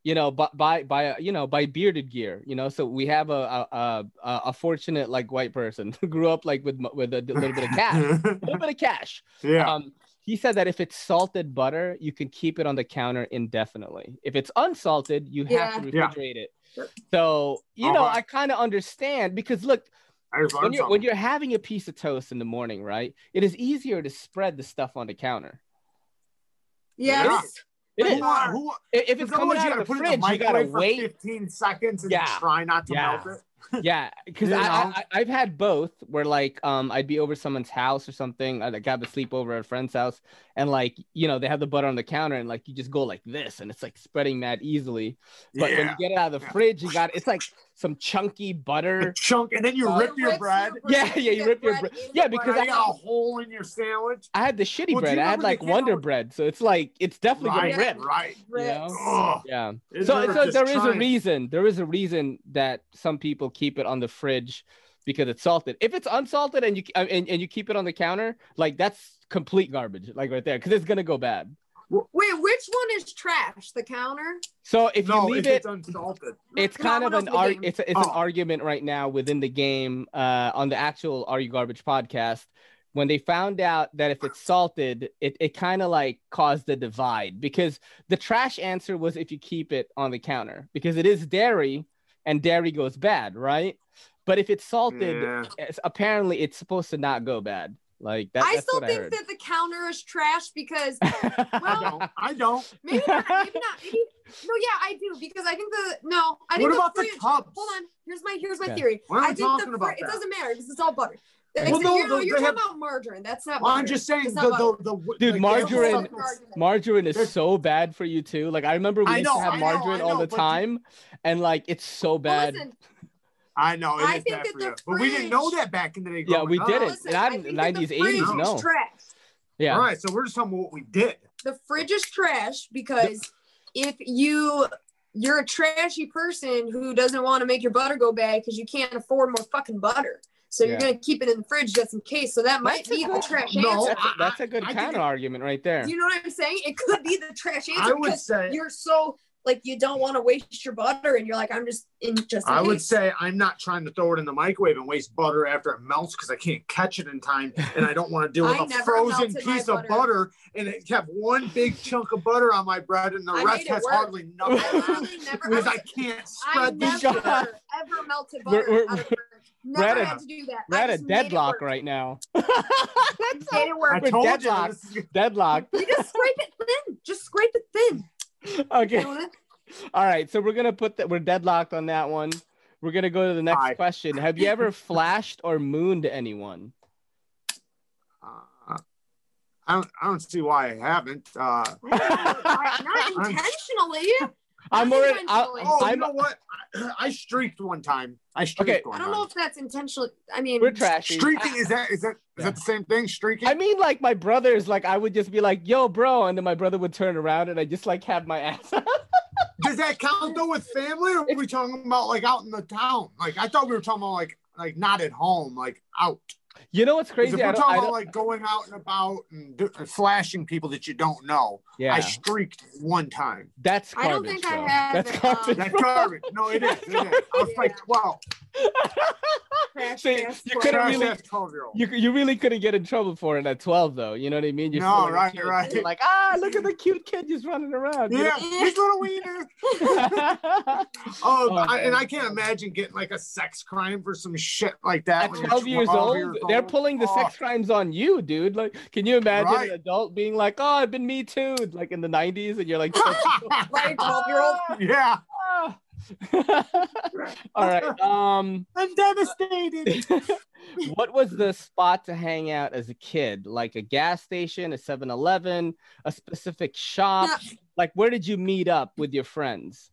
you know, by by by uh, you know by bearded gear, you know. So we have a a, a, a fortunate like white person who grew up like with with a little bit of cash, a little bit of cash. yeah. Um, he said that if it's salted butter, you can keep it on the counter indefinitely. If it's unsalted, you have to Yeah. refrigerate it. So you know, Uh-huh. I kind of understand because look, when you're when you're having a piece of toast in the morning, right? It is easier to spread the stuff on the counter. Yes. It Who is. want- who- If it's because coming out you of gotta the put it in fridge, you gotta wait. 15 seconds and Yeah. try not to Yeah. melt it. Yeah, because You I, know? I I've had both where like um I'd be over someone's house or something. I'd like have a sleepover at a friend's house, and like you know they have the butter on the counter, and like you just go like this, and it's like spreading mad easily. But when you get it out of the Yeah. fridge, you got it's like some chunky A butter. chunk, and then you Uh, rip your rips bread. Yeah, yeah, you get rip your bread bre- in yeah, because Now bread. you got a hole in your sandwich. I had the shitty Well, bread. I had like Wonder who- Bread, so it's like it's definitely Right, gonna rip. right. You know? Yeah. It's So, never so just there is a reason. There is a reason that some people keep it on the fridge because it's salted. If it's unsalted and you and, and you keep it on the counter, like that's complete garbage, like right there, because it's gonna go bad. Wait, which one is trash? The counter? So if no, you leave if it, it's unsalted. it's kind what of an in ar- it's a, it's an Oh. argument right now within the game uh, on the actual Are You Garbage podcast. When they found out that if it's salted, it, it kind of like caused a divide because the trash answer was if you keep it on the counter because it is dairy and dairy goes bad, right? But if it's salted, Yeah. it's, apparently it's supposed to not go bad. Like that, I that's still what think I that the counter is trash because I Well- don't. I don't. maybe not, maybe not, maybe no, yeah, I do because I think the no, I think What about the fridge- tubs? Hold on, here's my here's my Okay. theory. Why are I think talking the about fri- it doesn't matter because it's all butter. Well, no, you're, no, you're talking have- about margarine. That's not. Well, I'm just saying It's the, the, the, Dude, like, margarine- margarine is so bad for you too. Like I remember we I used to have I know, margarine I all know, the but- time, and like it's so Well, bad. listen, I know it I is think bad that for the you, but we didn't know that back in the day. Yeah, we up. didn't. listen, Not I in the 90s, fridge 80s, no. Trash. yeah. All right, so we're just talking about what we did. The fridge is trash because if you you're a trashy person who doesn't want to make your butter go bad because you can't afford more fucking butter. So you're Yeah. gonna keep it in the fridge just in case. So that might That's a be the good- trash No, answer. That's a, that's a good I- I counter argument right there. You know what I'm saying? It could be the trash answer I would because say you're so like you don't want to waste your butter and you're like I'm just in just in I would say I'm not trying to throw it in the microwave and waste butter after it melts because I can't catch it in time, and I don't want to deal with I a never frozen melted my piece of butter. butter and it kept one big chunk of butter on my bread, and the I rest has work. hardly I nothing. on literally it never because I, I can't I spread the never ever melted We're- butter we're- out of bread. we're at a- to do that. We're I at a just made it deadlock right now. Made it work. I We're told deadlocked. you. This is, Deadlock. You just scrape it thin. Just scrape it thin. You Okay. All right. So we're gonna put that. We're deadlocked on that one. We're gonna go to the next Aye. question. Have you ever flashed or mooned anyone? uh, I don't. I don't see why I haven't. Uh, not intentionally. I'm already. I, Unintentionally. Oh, you I'm. know what? I, I streaked one time. I streaked Okay. one I don't know time. if that's intentional. I mean, We're trashy. Streaking I, is that is that is Yeah. that the same thing? Streaking. I mean, like my brothers, like I would just be like, "Yo, bro," and then my brother would turn around and I just like have my ass. Does that count though with family, or are we talking about like out in the town? Like I thought we were talking about like like not at home, like out. You know what's crazy? If we're talking I about like going out and about and do, flashing people that you don't know, yeah, I streaked one time. that's I don't garbage. think I bro. have That's it, garbage. um, That's garbage. No, it is. It is. I was like Yeah. twelve. trash See, you couldn't really- ass twelve year old. You, you really couldn't get in trouble for it at 12 though you know what i mean You're No, right, kid. right. You're like ah look at the cute kid just running around you Yeah, his little wiener. Oh, Oh, I, and. I can't imagine getting like a sex crime for some shit like that. at when you're 12 years old years they're pulling the Oh, sex crimes on you dude like can you imagine Right. an adult being like oh i've been me too like in the 90s and you're like Right, 12-year-old. yeah, "Ah." all right um I'm devastated. what was the spot to hang out as a kid like a gas station a 7-eleven a specific shop like where did you meet up with your friends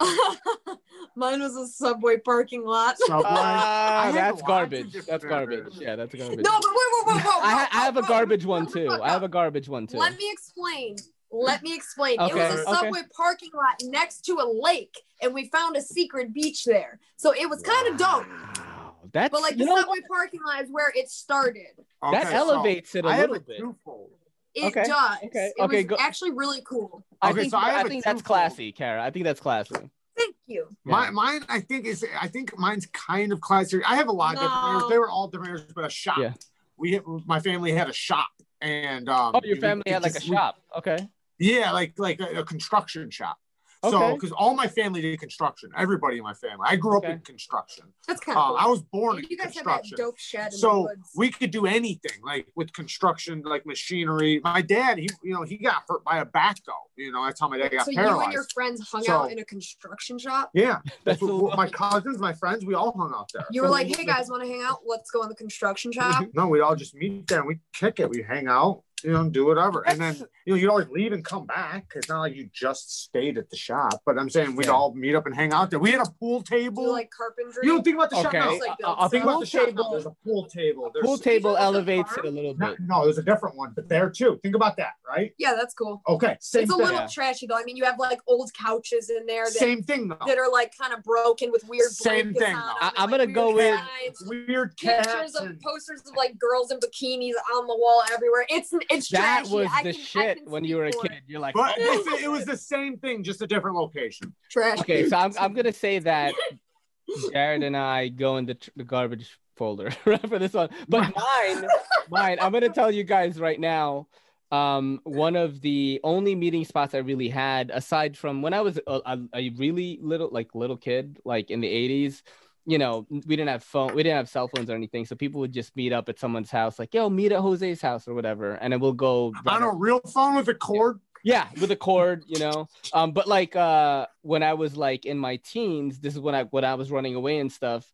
Mine was a subway parking lot. Subway. Ah, had that's garbage. That's garbage. Yeah, that's garbage. No, but wait, wait, wait, wait. I, ha- I have a garbage one too. I have a garbage one too. Let me explain. Let me explain. it was a okay. subway parking lot next to a lake, and we found a secret beach there. So it was kind of dope. Wow, That's But like the know, subway parking lot is where it started. that Okay, so elevates it a I have little a bit. twofold. It Okay, does. okay, It okay, was go- actually really cool. I Okay, think so I I, think that's classy, Kara. I think that's classy. Thank you. My, Yeah. mine, I think is, I think mine's kind of classy. I have a lot of different areas. They were all different areas, but a shop. Yeah. We, had- my family had a shop, and um, Oh, your we- family we had like a just- we- shop. Okay. Yeah, like like a, a construction shop. So, Okay. because all my family did construction, everybody in my family. I grew up Okay. in construction. That's kind of Uh, cool. I was born in you guys have that dope shed in the So woods. we could do anything, like with construction, like machinery. My dad, he, you know, he got hurt by a backhoe. You know, that's how my dad got so you paralyzed. and your friends hung So- out in a construction shop. yeah, That's that's what, my cousins, my friends, we all hung out there. You were like, "Hey guys, want to hang out? Let's go in the construction shop." No, we all just meet there and we kick it. We hang out, you know, do whatever. And then, you know, you'd always leave and come back. It's not like you just stayed at the shop, but I'm saying we'd Yeah. all meet up and hang out there. We had a pool Do table. you like carpentry? you don't think about the Okay. shop now. Just, like, a- build Think about pool the shop table. There's a pool table. There's Pool table elevates it a little no, bit. no, there's a different one, but there too. Think about that, right? Yeah, that's cool. Okay, same it's a thing. little Yeah. trashy though. I mean, you have like old couches in there that, Same thing though. that are like kind of broken with weird Same thing, on them I- and, I'm like, gonna weird go with- designs. Weird pictures cats. of posters of like girls in bikinis on the wall everywhere. It's it's That trashy. was I the can- shit when you were a kid. You're like, But oh. it's, it was the same thing, just a different location. Trash. okay, so I'm, I'm gonna say that Jerad and I go in the, tr- the garbage folder for this one. But mine, mine, I'm gonna tell you guys right now. Um, one of the only meeting spots I really had, aside from when I was a, a, a really little, like little kid, like in the '80s, you know, we didn't have phone, we didn't have cell phones or anything, so people would just meet up at someone's house, like, "Yo, meet at Jose's house" or whatever, and then we'll go. On a real phone with a cord. Yeah, with a cord, you know. Um, but like uh when I was like in my teens, this is when I when I was running away and stuff.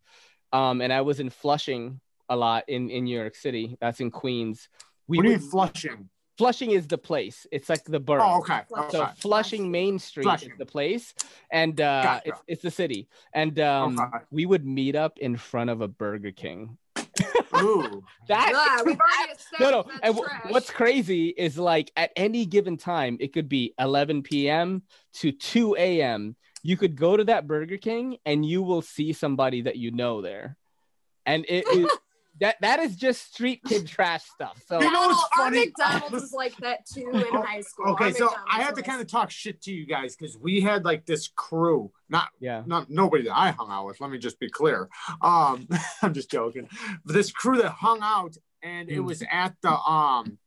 Um, and I was in Flushing a lot in in New York City. That's in Queens. We What would- flushing? Flushing is the place. It's like the borough. Oh, okay. So So. Flushing Main Street Flushing. is the place, and uh, Gotcha. it's it's the city. And um, Okay. we would meet up in front of a Burger King. Ooh. That Yeah, we've already no, no. And w- what's crazy is like at any given time, it could be 11 p.m. to 2 a.m. You could go to that Burger King and you will see somebody that you know there, and it is that that is just street kid trash stuff. So You know what's McDonald's- our funny? McDonald's was like that too in high school. Okay, Our so I McDonald's have to kind of talk shit to you guys because we had like this crew, not yeah, not nobody that I hung out with. Let me just be clear. Um, I'm just joking. But this crew that hung out, and it Mm. was at the um.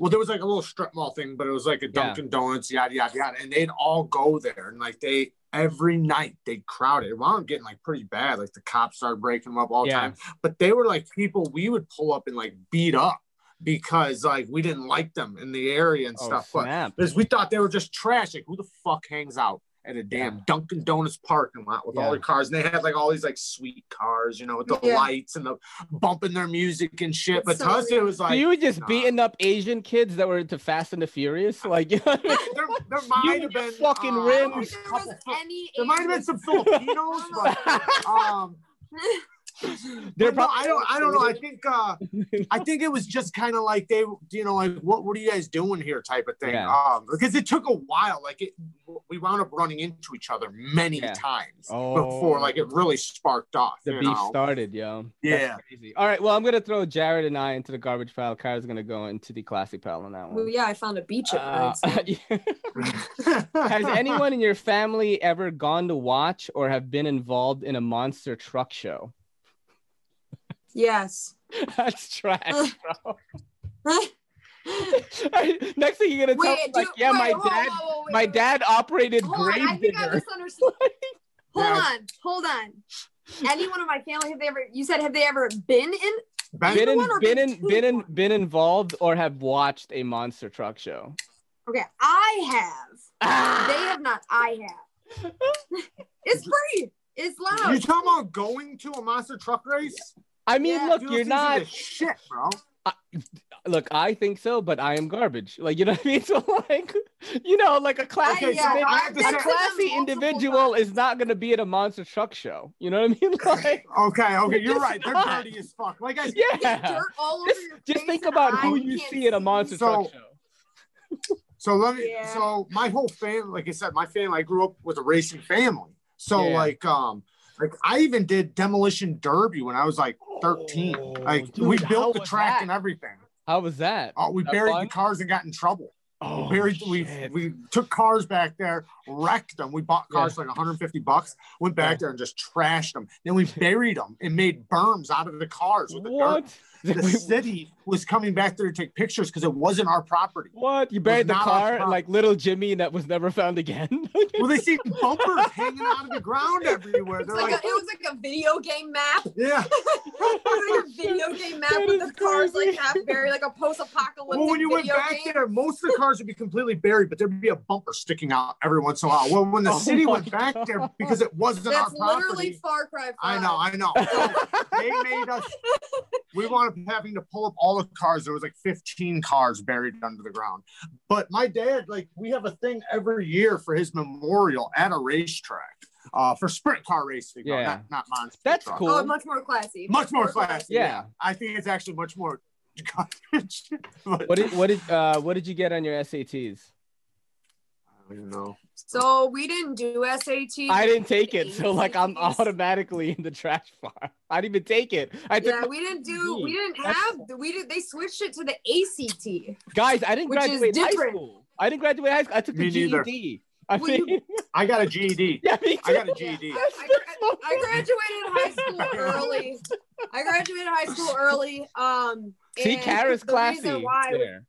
Well, there was like a little strip mall thing, but it was like a Dunkin' Donuts, yada yada yada, and they'd all go there, and like they every night they crowded. It wound up getting like pretty bad. Like the cops started breaking them up all the Yeah. time. But they were like people we would pull up and like beat up because like we didn't like them in the area and oh stuff. But snap. because we thought they were just trash. Like, who the fuck hangs out at a damn Dunkin' Donuts parking lot with all the cars, and they had like all these like sweet cars, you know, with the Yeah. lights and the bumping their music and shit. But So to us, it was So like you were just nah. beating up Asian kids that were into Fast and the Furious, like you know I mean? there, there might You have been fucking uh, I rims. there was couple- any. there might have been some Filipinos, but um, They're but no, probably- I don't. I don't know. I think. uh I think it was just kind of like they, you know, like what what are you guys doing here, type of thing. Yeah. Um, because it took a while. Like it, we wound up running into each other many Yeah. times Oh. before, like it really sparked off. the you beef know? started, yo. Yeah. Crazy. All right, well, I'm gonna throw Jerad and I into the garbage pile. Kara's gonna go into the classy pile on that well, one. yeah, I found a beach at Uh, Has anyone in your family ever gone to watch or have been involved in a monster truck show? Yes. That's trash, bro. Next thing you're gonna tell me, like, do- yeah, wait, my whoa, whoa, dad, whoa, wait, my dad operated Hold on, I think I misunderstood. Hold Yeah. on, hold on. Anyone in my family have they ever? You said have they ever been in? Ben- been in, been been in, been in, been involved or have watched a monster truck show. Okay, I have. Ah! They have not. I have. it's free. It's loud. you loud. talking about going to a monster truck race? I mean, Yeah, look, you're not. shit, bro. Look, I think so, but I am garbage. Like you know what I mean? So like, you know, like a classy, Okay, yeah, I have to a I've say- been to them classy individual times. is not gonna be at a monster truck show. You know what I mean? Like, Okay, okay, you're It's right. They're dirty as fuck. Like I There's yeah. dirt all over Just, your just think about who you see at a monster So- truck show. So let me. Yeah. So my whole family, like I said, my family. I grew up with a racing family. So Yeah. like, um, like I even did demolition derby when I was like 13. Oh, like dude, we built the track that? and everything. How was that? Oh, we That buried fun? the cars and got in trouble. Oh, buried, we shit. we took cars back there, wrecked them. We bought cars for like 150 bucks. Went back Yeah. there and just trashed them. Then we buried them and made berms out of the cars with the dirt. What? The city was coming back there to take pictures because it wasn't our property. What? You buried the car problem. like little Jimmy that was never found again? Well, they see bumpers hanging out of the ground everywhere. They're like like, a, it was like a video game map. yeah. It was like a video game map That with the cars like half buried, like a post-apocalyptic Well, when you went back game. there, most of the cars would be completely buried, but there'd be a bumper sticking out every once in a while. Well, when the Oh city my went back there because it wasn't That's our literally property. Far Cry 5. I know, I know. So they made us. We wound up having to pull up all the cars. There was like 15 cars buried under the ground. But my dad, like, we have a thing every year for his memorial at a racetrack uh, for sprint car racing. no, Yeah. not, not monster. That's truck. cool. Oh, much more classy. Much more classy. Yeah. I think it's actually much more garbage. but what did what did uh what did you get on your SATs? I don't even know. So we didn't do SAT. I didn't take it, so like I'm automatically in the trash fire. I didn't even take it. I Yeah, we didn't do. We didn't That's- have. We did. They switched it to the ACT. guys. I didn't graduate high school. I didn't graduate high school. I took the Me neither. GED. I Well, you- I got a GED. yeah, me too. I got a GED. I, gra- I graduated high school early. I graduated high school early. Um, See, and Kara's classy. Why there.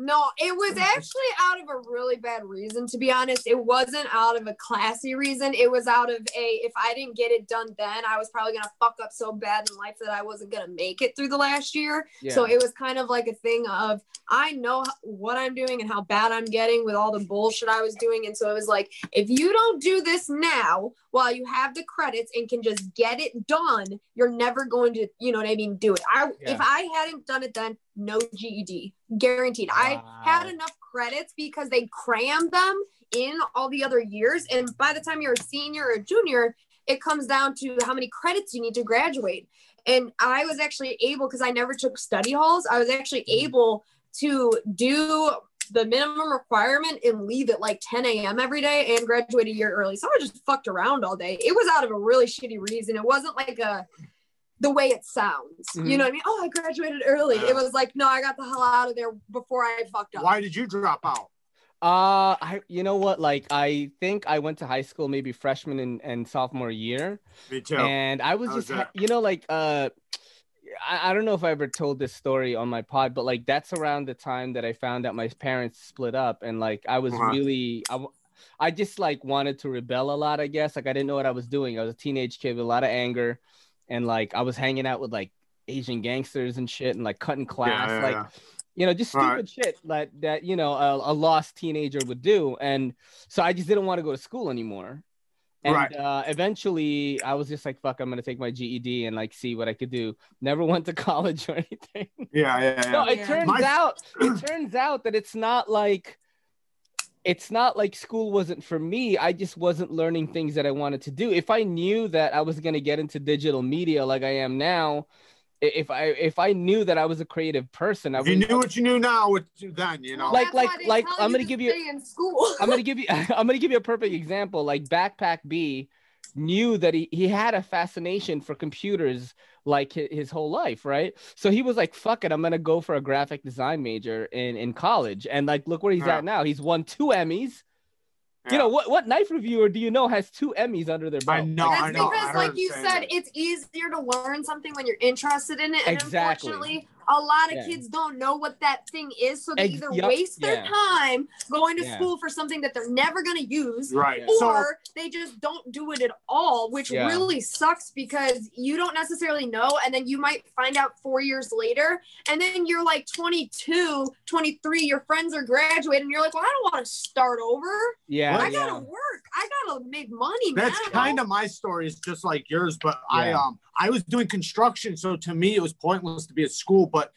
No, it was actually out of a really bad reason, to be honest. It wasn't out of a classy reason. It was out of a, if I didn't get it done then, I was probably going to fuck up so bad in life that I wasn't going to make it through the last year. Yeah. So it was kind of like a thing of, I know what I'm doing and how bad I'm getting with all the bullshit I was doing. And so it was like, if you don't do this now while you have the credits and can just get it done, you're never going to, you know what I mean, do it. I, Yeah. if I hadn't done it then, no GED, guaranteed. I had enough credits because they crammed them in all the other years. And by the time you're a senior or a junior, it comes down to how many credits you need to graduate. And I was actually able, because I never took study halls, I was actually Mm-hmm. able to do the minimum requirement and leave at like 10 a.m. every day and graduate a year early. So I just fucked around all day. It was out of a really shitty reason. It wasn't like a the way it sounds. Mhm. You know what I mean? Oh, I graduated early. Yeah. It was like, no, I got the hell out of there before I fucked up. Why did you drop out? Uh, I you know what? Like I think I went to high school maybe freshman and, and sophomore year, Me too. and I was How just was that? you know like uh, I, I don't know if I ever told this story on my pod, but like that's around the time that I found out my parents split up, and like I was Uh-huh. really I, w- I just like wanted to rebel a lot. I guess like I didn't know what I was doing. I was a teenage kid with a lot of anger, and like I was hanging out with like Asian gangsters and shit, and like cutting class, yeah, like yeah. You know, just stupid Right. shit that that you know a, a lost teenager would do, and so I just didn't want to go to school anymore. And Right. uh, eventually, I was just like, "Fuck, I'm gonna take my GED and like see what I could do." Never went to college or anything. Yeah, yeah, yeah. No, it Yeah. turns My- out it turns out that it's not like it's not like school wasn't for me. I just wasn't learning things that I wanted to do. If I knew that I was gonna get into digital media like I am now, if I if I knew that I was a creative person, I If you knew what you knew now, what you then, you know. Like- like- like, I'm gonna give you- in school. I'm gonna give you I'm gonna give you a perfect example. Like Backpack B knew that he, he had a fascination for computers like his, his whole life, right? So he was like, fuck it, I'm gonna go for a graphic design major in, in college. And like look where he's Yeah. at now. He's won two Emmys. You know, what what knife reviewer do you know has two Emmys under their belt? I know, That's I know. Because, heard like you said, that. it's easier to learn something when you're interested in it. And Exactly. unfortunately, a lot of Yeah. kids don't know what that thing is. So they Ex- either yup, waste their yeah. time going to Yeah. school for something that they're never going to use. Right. Yeah. So Or they just don't do it at all, which Yeah. really sucks because you don't necessarily know. And then you might find out four years later. And then you're like 22, 23, your friends are graduating. And you're like, well, I don't want to start over. Yeah, I gotta work. I gotta make money. that's kind of my story is just like yours but i um i was doing construction so to me it was pointless to be at school but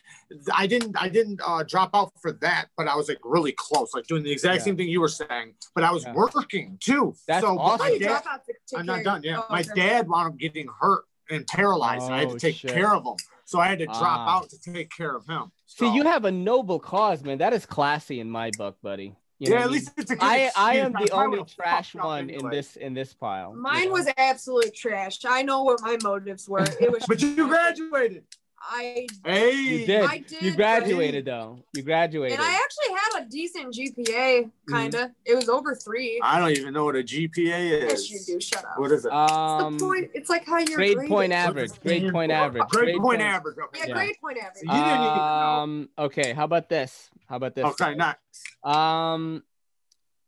i didn't i didn't uh drop out for that but i was like really close like doing the exact Yeah. same thing you were saying but i was Yeah. working too That's so awesome. My dad, to i'm not done yeah oh, my okay. dad wound up getting hurt and paralyzed and i had Oh, to take shit. care of him so i had to drop Ah. out to take care of him See, So- you have a noble cause, man. That is classy in my book, buddy. You yeah what I at mean? least it's a good I I am excuse. the probably only trash fucked up one in this in this pile. you Mine know? was absolute trash. I know what my motives were. It was. but you graduated I hey You did. I did, You but- graduated though. You graduated. and I actually had a decent GPA. Kinda. It was over three. i don't even know what a gpa is yes, you do. Shut up. what is it um the point. It's like how you're grade graded. point average. Grade point average. grade point average okay Yeah, Yeah. grade point average. You didn't even know. Um. Okay. How about this? How about this? Okay, next. Um.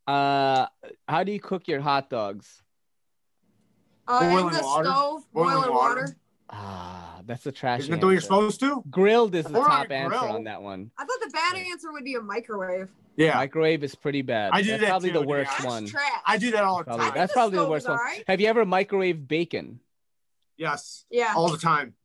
Uh. How do you cook your hot dogs? Uh, in Boiling the water? stove, Boiling boiling, water? water. Ah, that's the trash. Isn't that the way you're supposed to? Grilled is the Or top answer on that one. I thought the bad answer would be a microwave. Yeah, Microwave is pretty bad. I do That's that probably too, the worst yeah. One. trash. I do that all the Probably. time. That's the probably the worst one. alright. Have you ever microwave bacon? Yes, yeah, all the time.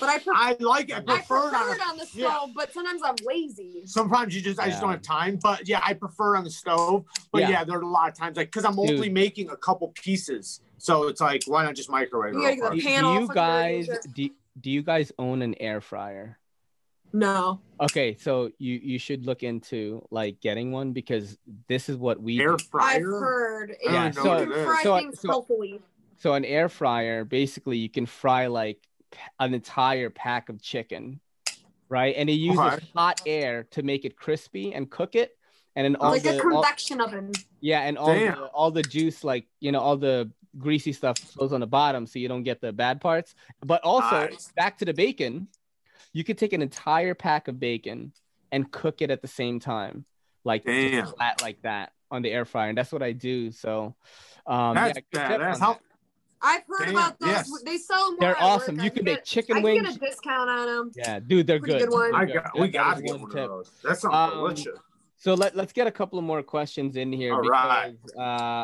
But I, pre- I like it. I I prefer it on it on the stove, yeah. but sometimes I'm lazy. Sometimes you just, I just don't have time. But yeah, I prefer it on the stove. But Yeah. yeah, there are a lot of times like because I'm Dude. only making a couple pieces, so it's like why not just microwave it? You real gotta Do, do you guys do, do you guys own an air fryer? No. Okay, so you you should look into like getting one because this is what we Air do. I've heard. I don't Yeah, so- what you it can is. fry So- things so- healthily. So an air fryer, basically, you can fry like an entire pack of chicken, right? And it uses Okay. hot air to make it crispy and cook it, and then all like the a all- convection oven. yeah, and all Damn. the, all the juice, like you know, all the greasy stuff goes on the bottom, so you don't get the bad parts. But also, Nice. back to the bacon, you could take an entire pack of bacon and cook it at the same time, like flat like that on the air fryer, and that's what I do. So, um, That's yeah, badass. How, that. I've heard Damn, about those. yes. They sell them. They're awesome. work. You I can get- make chicken wings. I can get a discount on them. Yeah, dude, they're Pretty good. good. I got, good. we got to get one one tip. of those. That sounds Um, delicious. So let, let's get a couple of more questions in here All because right. uh,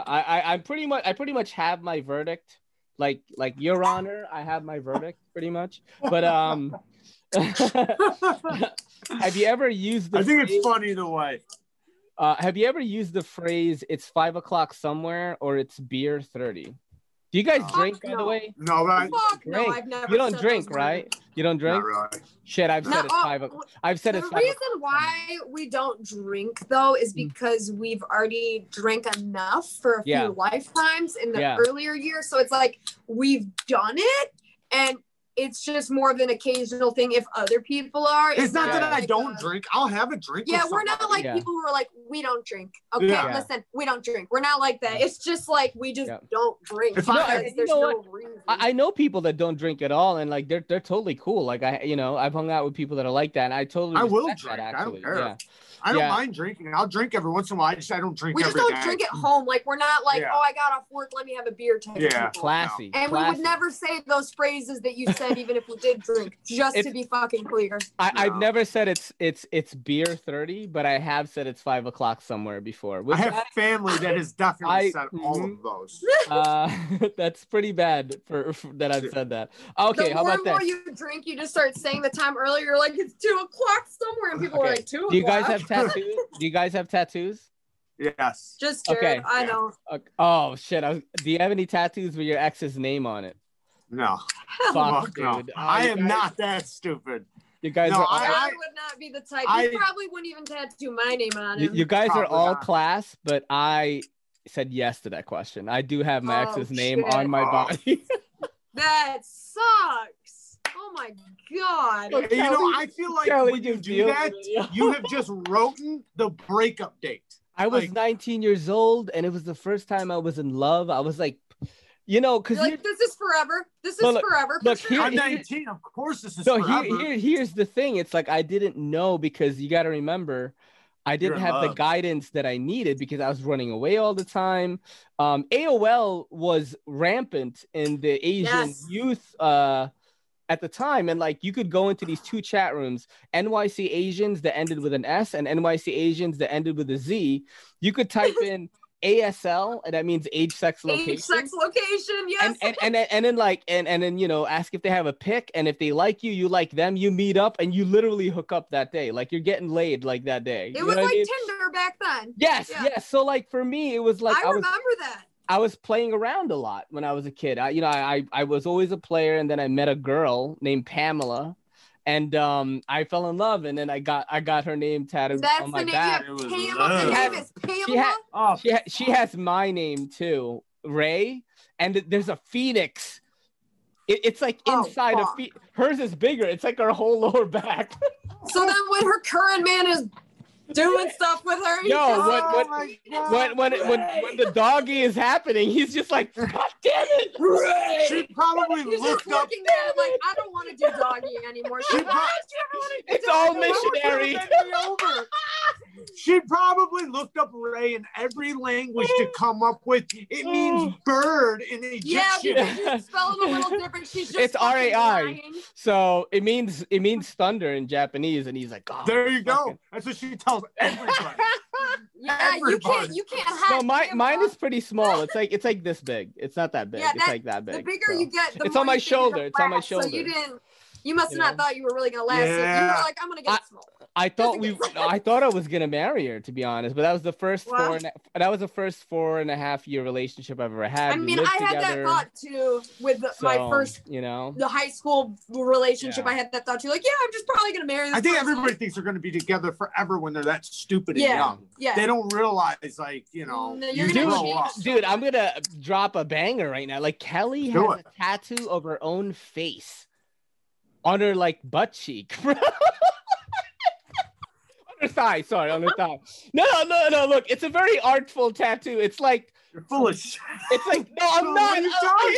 I, I I'm pretty much I pretty much have my verdict. Like like Your Honor, I have my verdict pretty much. But um, have you ever used the? I think phrase, it's funny the way. Uh, have you ever used the phrase "It's five o'clock somewhere" or "It's beer 30? Do you guys Fuck drink, by the no. way? No, but I, Fuck no, drink. I've never. You don't said drink, those right? words. You don't drink? not really. Shit, I've No, said it's oh, five. o- I've said the it's five. reason why we don't drink though is Mm. because we've already drank enough for a few Yeah. lifetimes in the Yeah. earlier years. So it's like we've done it and it's just more of an occasional thing if other people are. It's not that I don't a- drink. I'll have a drink. Yeah, we're not like Yeah. people who are like, we don't drink. Okay, Yeah. listen, we don't drink. We're not like that. It's just like we just Yeah. don't drink. If I- because you there's know no reason. I, I know people that don't drink at all, and like they're they're totally cool. Like I, you know, I've hung out with people that are like that, and I totally I will respect that, drink. I don't actually. care. Yeah, I don't Yeah. mind drinking. I'll drink every once in a while. I just I don't drink we just every don't day. drink at home. Like we're not like, Yeah. oh, I got off work, let me have a beer type Yeah. people. classy. And we would never say those phrases that you said even if we did drink, just to be fucking clear. I, I've never said it's it's it's beer 30, but I have said it's five o'clock somewhere before. I Which have family that has definitely I- said all of those. uh, that's pretty bad for, for that I've said that. Okay, the how more about and more you drink, you just start saying the time earlier. You're like, it's two o'clock somewhere, and people are like, two Do you guys have tattoos? Do you guys have tattoos? Yes. Just Jerad, Okay. I Yeah. know. Okay. Oh shit! I was, do you have any tattoos with your ex's name on it? No. Fuck, Fuck no. dude. Oh, I am guys- not that stupid. You guys No, are. I- all- would not be the type. I- he probably wouldn't even tattoo my name on you, him. you guys are all not. class, but I said yes to that question. I do have my Oh, ex's name shit. on my Oh. body. that sucks. Oh my god. Look, you know, I feel like Kelly when you do that, you have just written the breakup date. I was Like- 19 years old, and it was the first time I was in love. I was like, you know, because like, this is forever. This is look- forever. look, here- I'm 19. Of course, this is so forever. here, here, here's the thing. It's like I didn't know because you got to remember, I didn't in have the guidance that I needed because I was running away all the time. Um, AOL was rampant in the Asian Yes. youth uh, at the time, and like you could go into these two chat rooms, NYC Asians that ended with an S and NYC Asians that ended with a Z. You could type in ASL, and that means age, sex, location Age, sex, location. Yes. and and, and then and then like and and then you know ask if they have a pick and if they like you you like them you meet up and you literally hook up that day like you're getting laid like that day it You was like I mean? Tinder back then. yes yeah. yes so like for me it was like I, I, was remember that. I was playing around a lot when I was a kid I you know I I I was always a player and then I met a girl named Pamela and um I fell in love and then I got I got her name tattooed That's on my name. back It was Pamela. love. She name is Pamela. she had- Oh, she ha- she has my name too, Ray, and th- there's a phoenix. It, it's like Oh, inside a fuck. phe- hers is bigger. It's like her whole lower back. so then when her current man is doing stuff with her, he Yo, just- what- oh what- my when when when when the doggy is happening, he's just like, God damn it! She probably He's just looked up. looking at him like, I don't want to do doggy anymore. She's She like, pro- "Why don't you ever want to do It's all missionary. Bend me over. She probably looked up Ray in every language to come up with it means oh. bird in Egyptian. because she's spelling a little different. She's just It's R.A.I.. So it means it means thunder in Japanese, and he's like, oh, There you go. fucking- That's what she tells everybody. Yeah, you can't. You can't hide. No, mine mine is pretty small. It's like it's like this big. It's not that big. Yeah, it's like that big. The bigger so. you get, the It's more on my you think you're shoulder, it's on my last. So you shoulder. didn't. You must have You not know? thought you were really gonna last. it. You Yeah. were like, I'm gonna get I- small. I thought we, I thought I was gonna marry her to be honest, but that was the first Wow. four. And, a- that was the first four and a half year relationship I've ever had. I mean, I had together, that thought too with the, my first you know. the high school relationship. Yeah. I had that thought too. Like, yeah, I'm just probably gonna marry this. I think person. everybody thinks they're going to be together forever when they're that stupid and young. Yeah. They don't realize, like, you know, mm, No, you you're grow up. Dude, I'm gonna drop a banger right now. Like Kelly Do has it. a tattoo of her own face on her like butt cheek, bro. on her thigh, sorry, on her thigh. No, no, no, no. Look, it's a very artful tattoo. It's like You're full of shit. it's like no, I'm What not. are you uh, talking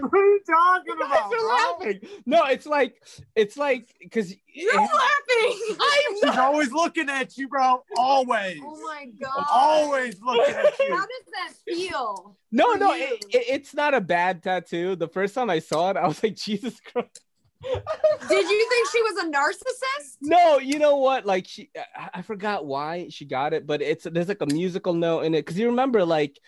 What are you talking You guys about? are laughing. No, it's like it's like because You're laughing. I'm She's always looking at you, bro. Always. Oh my god. Always looking at you. How does that feel? No, no, it, it, it's not a bad tattoo. The first time I saw it, I was like, Jesus Christ. Did you think she was a narcissist? No, you know what? Like she, I, forgot why she got it, but it's there's like a musical note in it because you remember, like,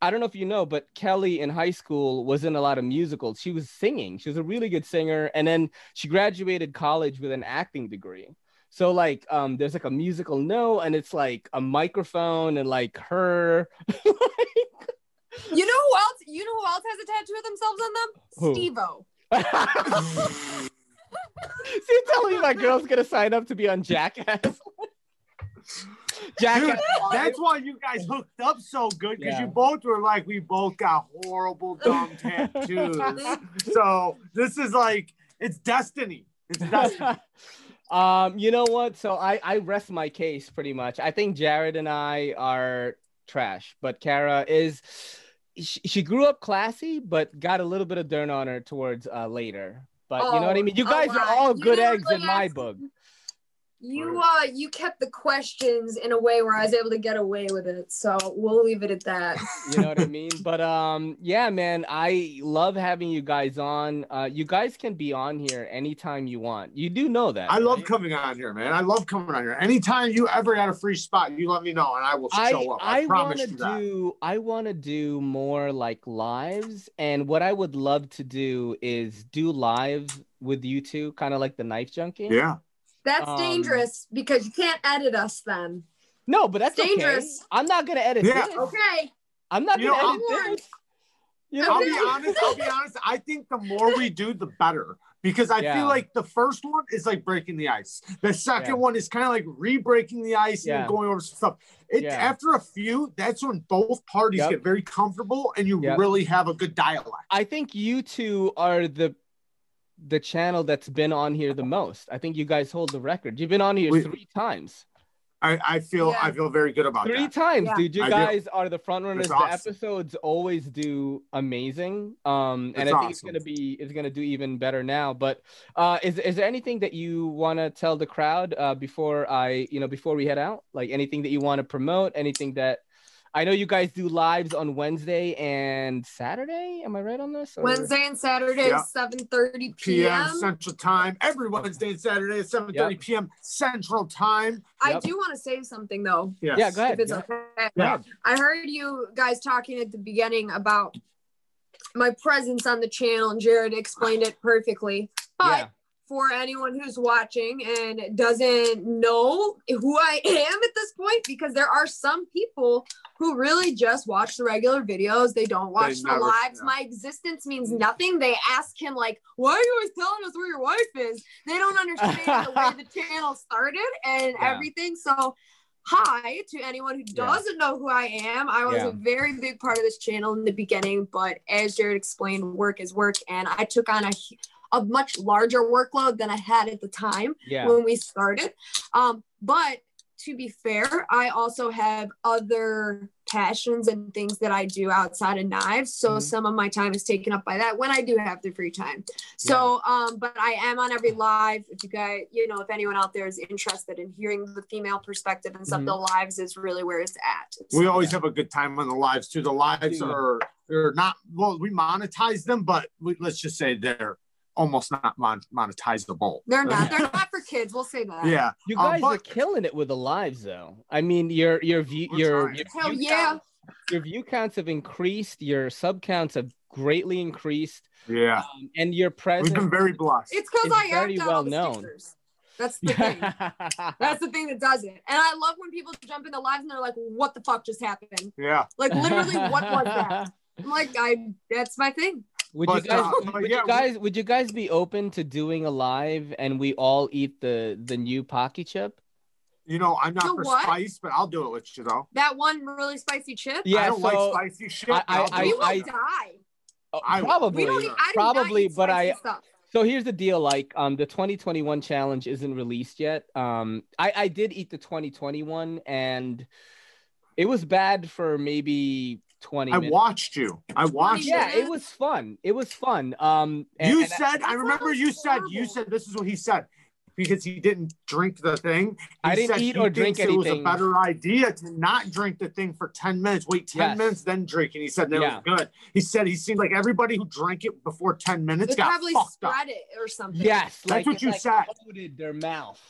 I don't know if you know, but Kelly in high school was in a lot of musicals. She was singing. She was a really good singer, and then she graduated college with an acting degree. So like, um, there's like a musical note, and it's like a microphone and like her. You know who else? You know who else has a tattoo of themselves on them? Who? Steve-O. So you're telling me my girl's gonna sign up to be on Jackass? Dude, Jackass. that's why you guys hooked up so good because Yeah. you both were like, we both got horrible, dumb tattoos. so this is like, it's destiny. It's destiny. um, you know what? So I I rest my case pretty much. I think Jerad and I are trash, but Kara is. She, she grew up classy, but got a little bit of dirt on her towards uh, later. But you know what I Oh, mean. You a guys are lot. all You good never eggs in my book. You uh you kept the questions in a way where I was able to get away with it. So we'll leave it at that. you know what I mean? But um, yeah, man, I love having you guys on. Uh, you guys can be on here anytime you want. You do know that. I love coming on here, man. I love coming on here. Anytime you ever got a free spot, you let me know and I will I show up. I, I promise want to you that. do I want to do more like lives, and what I would love to do is do live with you two, kind of like the knife junkie. Yeah. That's Um, dangerous because you can't edit us then. No, but that's okay. Dangerous. I'm not gonna edit Yeah. this. Okay. I'm not You gonna know, edit I'm- this. You know, I'll be Okay. honest. I'll be honest. I think the more we do, the better. Because I Yeah. feel like the first one is like breaking the ice. The second Yeah. one is kind of like re-breaking the ice Yeah. and going over some stuff. It Yeah. after a few, that's when both parties Yep. get very comfortable and you Yep. really have a good dialogue. I think you two are the the channel that's been on here the most. I think you guys hold the record. You've been on here We- three times. I, I feel Yeah. I feel very good about Three that. times, Yeah. dude. You I do. guys are the front runners. That's The episodes always do amazing. Um, and That's I think it's gonna be it's gonna do even better now. But uh, is is there anything that you want to tell the crowd uh, before I you know before we head out? Like anything that you want to promote? Anything that I know you guys do lives on Wednesday and Saturday. Am I right on this? or- Wednesday and Saturday, Yeah. 7:30 PM p.m. Central Time every Wednesday and Saturday at 7:30 p.m. Central Time. I Yep. do want to say something though, Yes. Yeah, go ahead. if it's Yeah. okay. Yeah. I heard you guys talking at the beginning about my presence on the channel, and Jerad explained it perfectly. But Yeah. For anyone who's watching and doesn't know who I am at this point, because there are some people who really just watch the regular videos, they don't watch the never- lives. yeah. My existence means nothing. They ask him, like, why are you always telling us where your wife is? They don't understand the way the channel started and Yeah. everything. So, hi to anyone who doesn't know who I am. I was Yeah. a very big part of this channel in the beginning, but as Jerad explained, work is work, and I took on a a much larger workload than I had at the time Yeah. when we started. Um, but to be fair, I also have other passions and things that I do outside of knives. So Mhm. some of my time is taken up by that when I do have the free time. So, um, but I am on every live. If you guys, you know, if anyone out there is interested in hearing the female perspective and stuff, Mhm. the lives is really where it's at. We So- always have a good time on the lives too. The lives Dude. are they're not well, we monetize them, but we, let's just say they're almost not mon- monetizable. They're not. They're not for kids. We'll say that. Yeah. You Um, guys but- are killing it with the lives, though. I mean, your your view your your Hell view yeah. counts- your view counts have increased. Your sub counts have greatly increased, Yeah. um, and your presence. We've been very blessed. It's because I very act out well all the known. stickers. That's the thing. That's the thing that does it. And I love when people jump into lives and they're like, "What the fuck just happened?" yeah. Like literally, what was that? I'm like, I. That's my thing. Would you guys? uh, would yeah, you we- guys? Would you guys be open to doing a live and we all eat the the new Paqui chip? You know, I'm not You for what? spice, but I'll do it with you though. That one really spicy chip. Yeah, I don't so like spicy shit. I- but I'll I- do we it. will I- die. I- probably We don't. I do not probably, but I stuff. So here's the deal: like, um, the 2021 challenge isn't released yet. Um, I I did eat the 2021, and it was bad for maybe 20 I minutes. watched you. I watched Yeah, yeah, it was fun. It was fun. Um, and- you and said, I That remember sounds you said, you said this is what he said because he didn't drink the thing. He I didn't said eat he or drink thinks It was a better idea to not drink the thing for 10 minutes, wait 10 Yes. minutes, then drink. And he said that Yeah. was good. He said he seemed like everybody who drank it before 10 minutes They got probably fucked up. it or something. yes, like what it, you like, said. coated their mouth.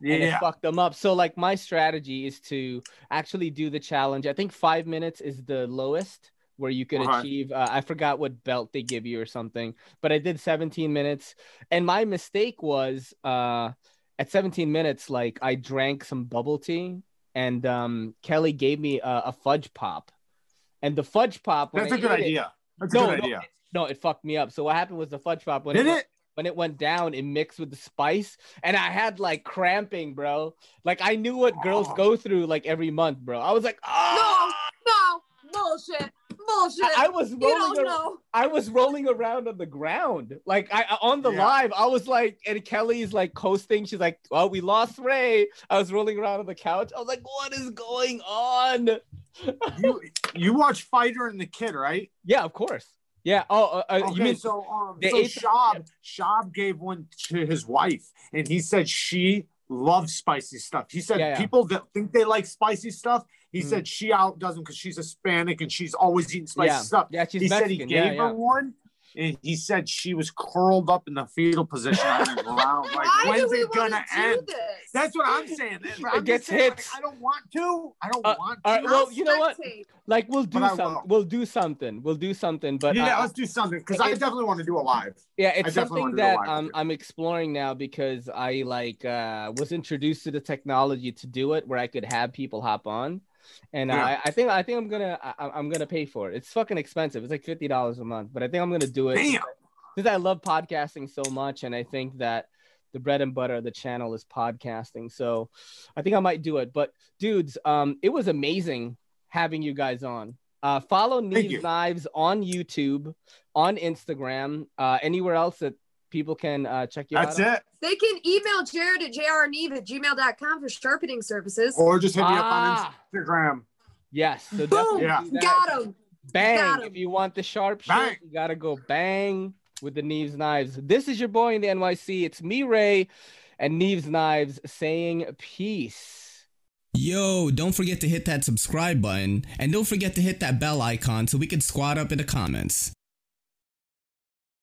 It Yeah. fucked them up. So like my strategy is to actually do the challenge. I think five minutes is the lowest where you can Okay. achieve. Uh, I forgot what belt they give you or something, but I did 17 minutes. And my mistake was uh, at 17 minutes, like I drank some bubble tea, and um, Kelly gave me a, a fudge pop, and the fudge pop. That's I a good ate it- idea. That's No, a good no, idea. no, it fucked me up. So what happened was the fudge pop when Did went- it? When it went down, it mixed with the spice, and I had like cramping, bro. Like I knew what girls Oh. go through like every month, bro. I was like, oh, No, ah! bullshit, bullshit. I, I was rolling. ar-. I was rolling around on the ground, like I on the Yeah. live. I was like, and Kelly's like coasting. She's like, "Well, we lost Ray." I was rolling around on the couch. I was like, "What is going on?" You you watch Fighter and the Kid, right? Yeah, of course. Yeah. Oh, uh, uh, Okay, you mean so um, so Schaub Schaub gave one to his wife, and he said she loves spicy stuff. He said Yeah, yeah. people that think they like spicy stuff. He Mhm. said she outdoes them because she's Hispanic and she's always eating spicy yeah, stuff. yeah, she's he Mexican. said he gave her one, and he said she was curled up in the fetal position on the ground. Like, Why when's do we it gonna want to do end? this? That's what I'm saying. I'm gets just saying, like, hits. I don't want to. I don't Uh, want to. right, well, you know what? spectate. Like we'll do But something. We'll do something. We'll do something. But yeah, uh, let's do something because I definitely want to do a live. yeah, it's something wanna do a that live I'm. I'm exploring now because I like uh was introduced to the technology to do it where I could have people hop on. And Yeah. I, I think I think I'm gonna I, I'm gonna pay for it. It's fucking expensive. It's like fifty dollars a month, but I think I'm gonna do it. Damn. because I love podcasting so much, and I think that the bread and butter of the channel is podcasting. So I think I might do it. But dudes, um, it was amazing having you guys on. Uh, follow Neeve's. Knives on YouTube, on Instagram, uh, anywhere else that people can uh, check you That's out. That's it. They can email Jerad at jrneve at gmail.com for sharpening services. Or just hit me up Ah. on Instagram. Yes, so Boom! Yeah. Got him. Bang! Got 'em. If you want the sharp shit, you gotta go bang with the Neeve's Knives. This is your boy in the NYC. It's me, Ray, and Neeve's Knives saying peace. Yo, don't forget to hit that subscribe button and don't forget to hit that bell icon so we can squad up in the comments.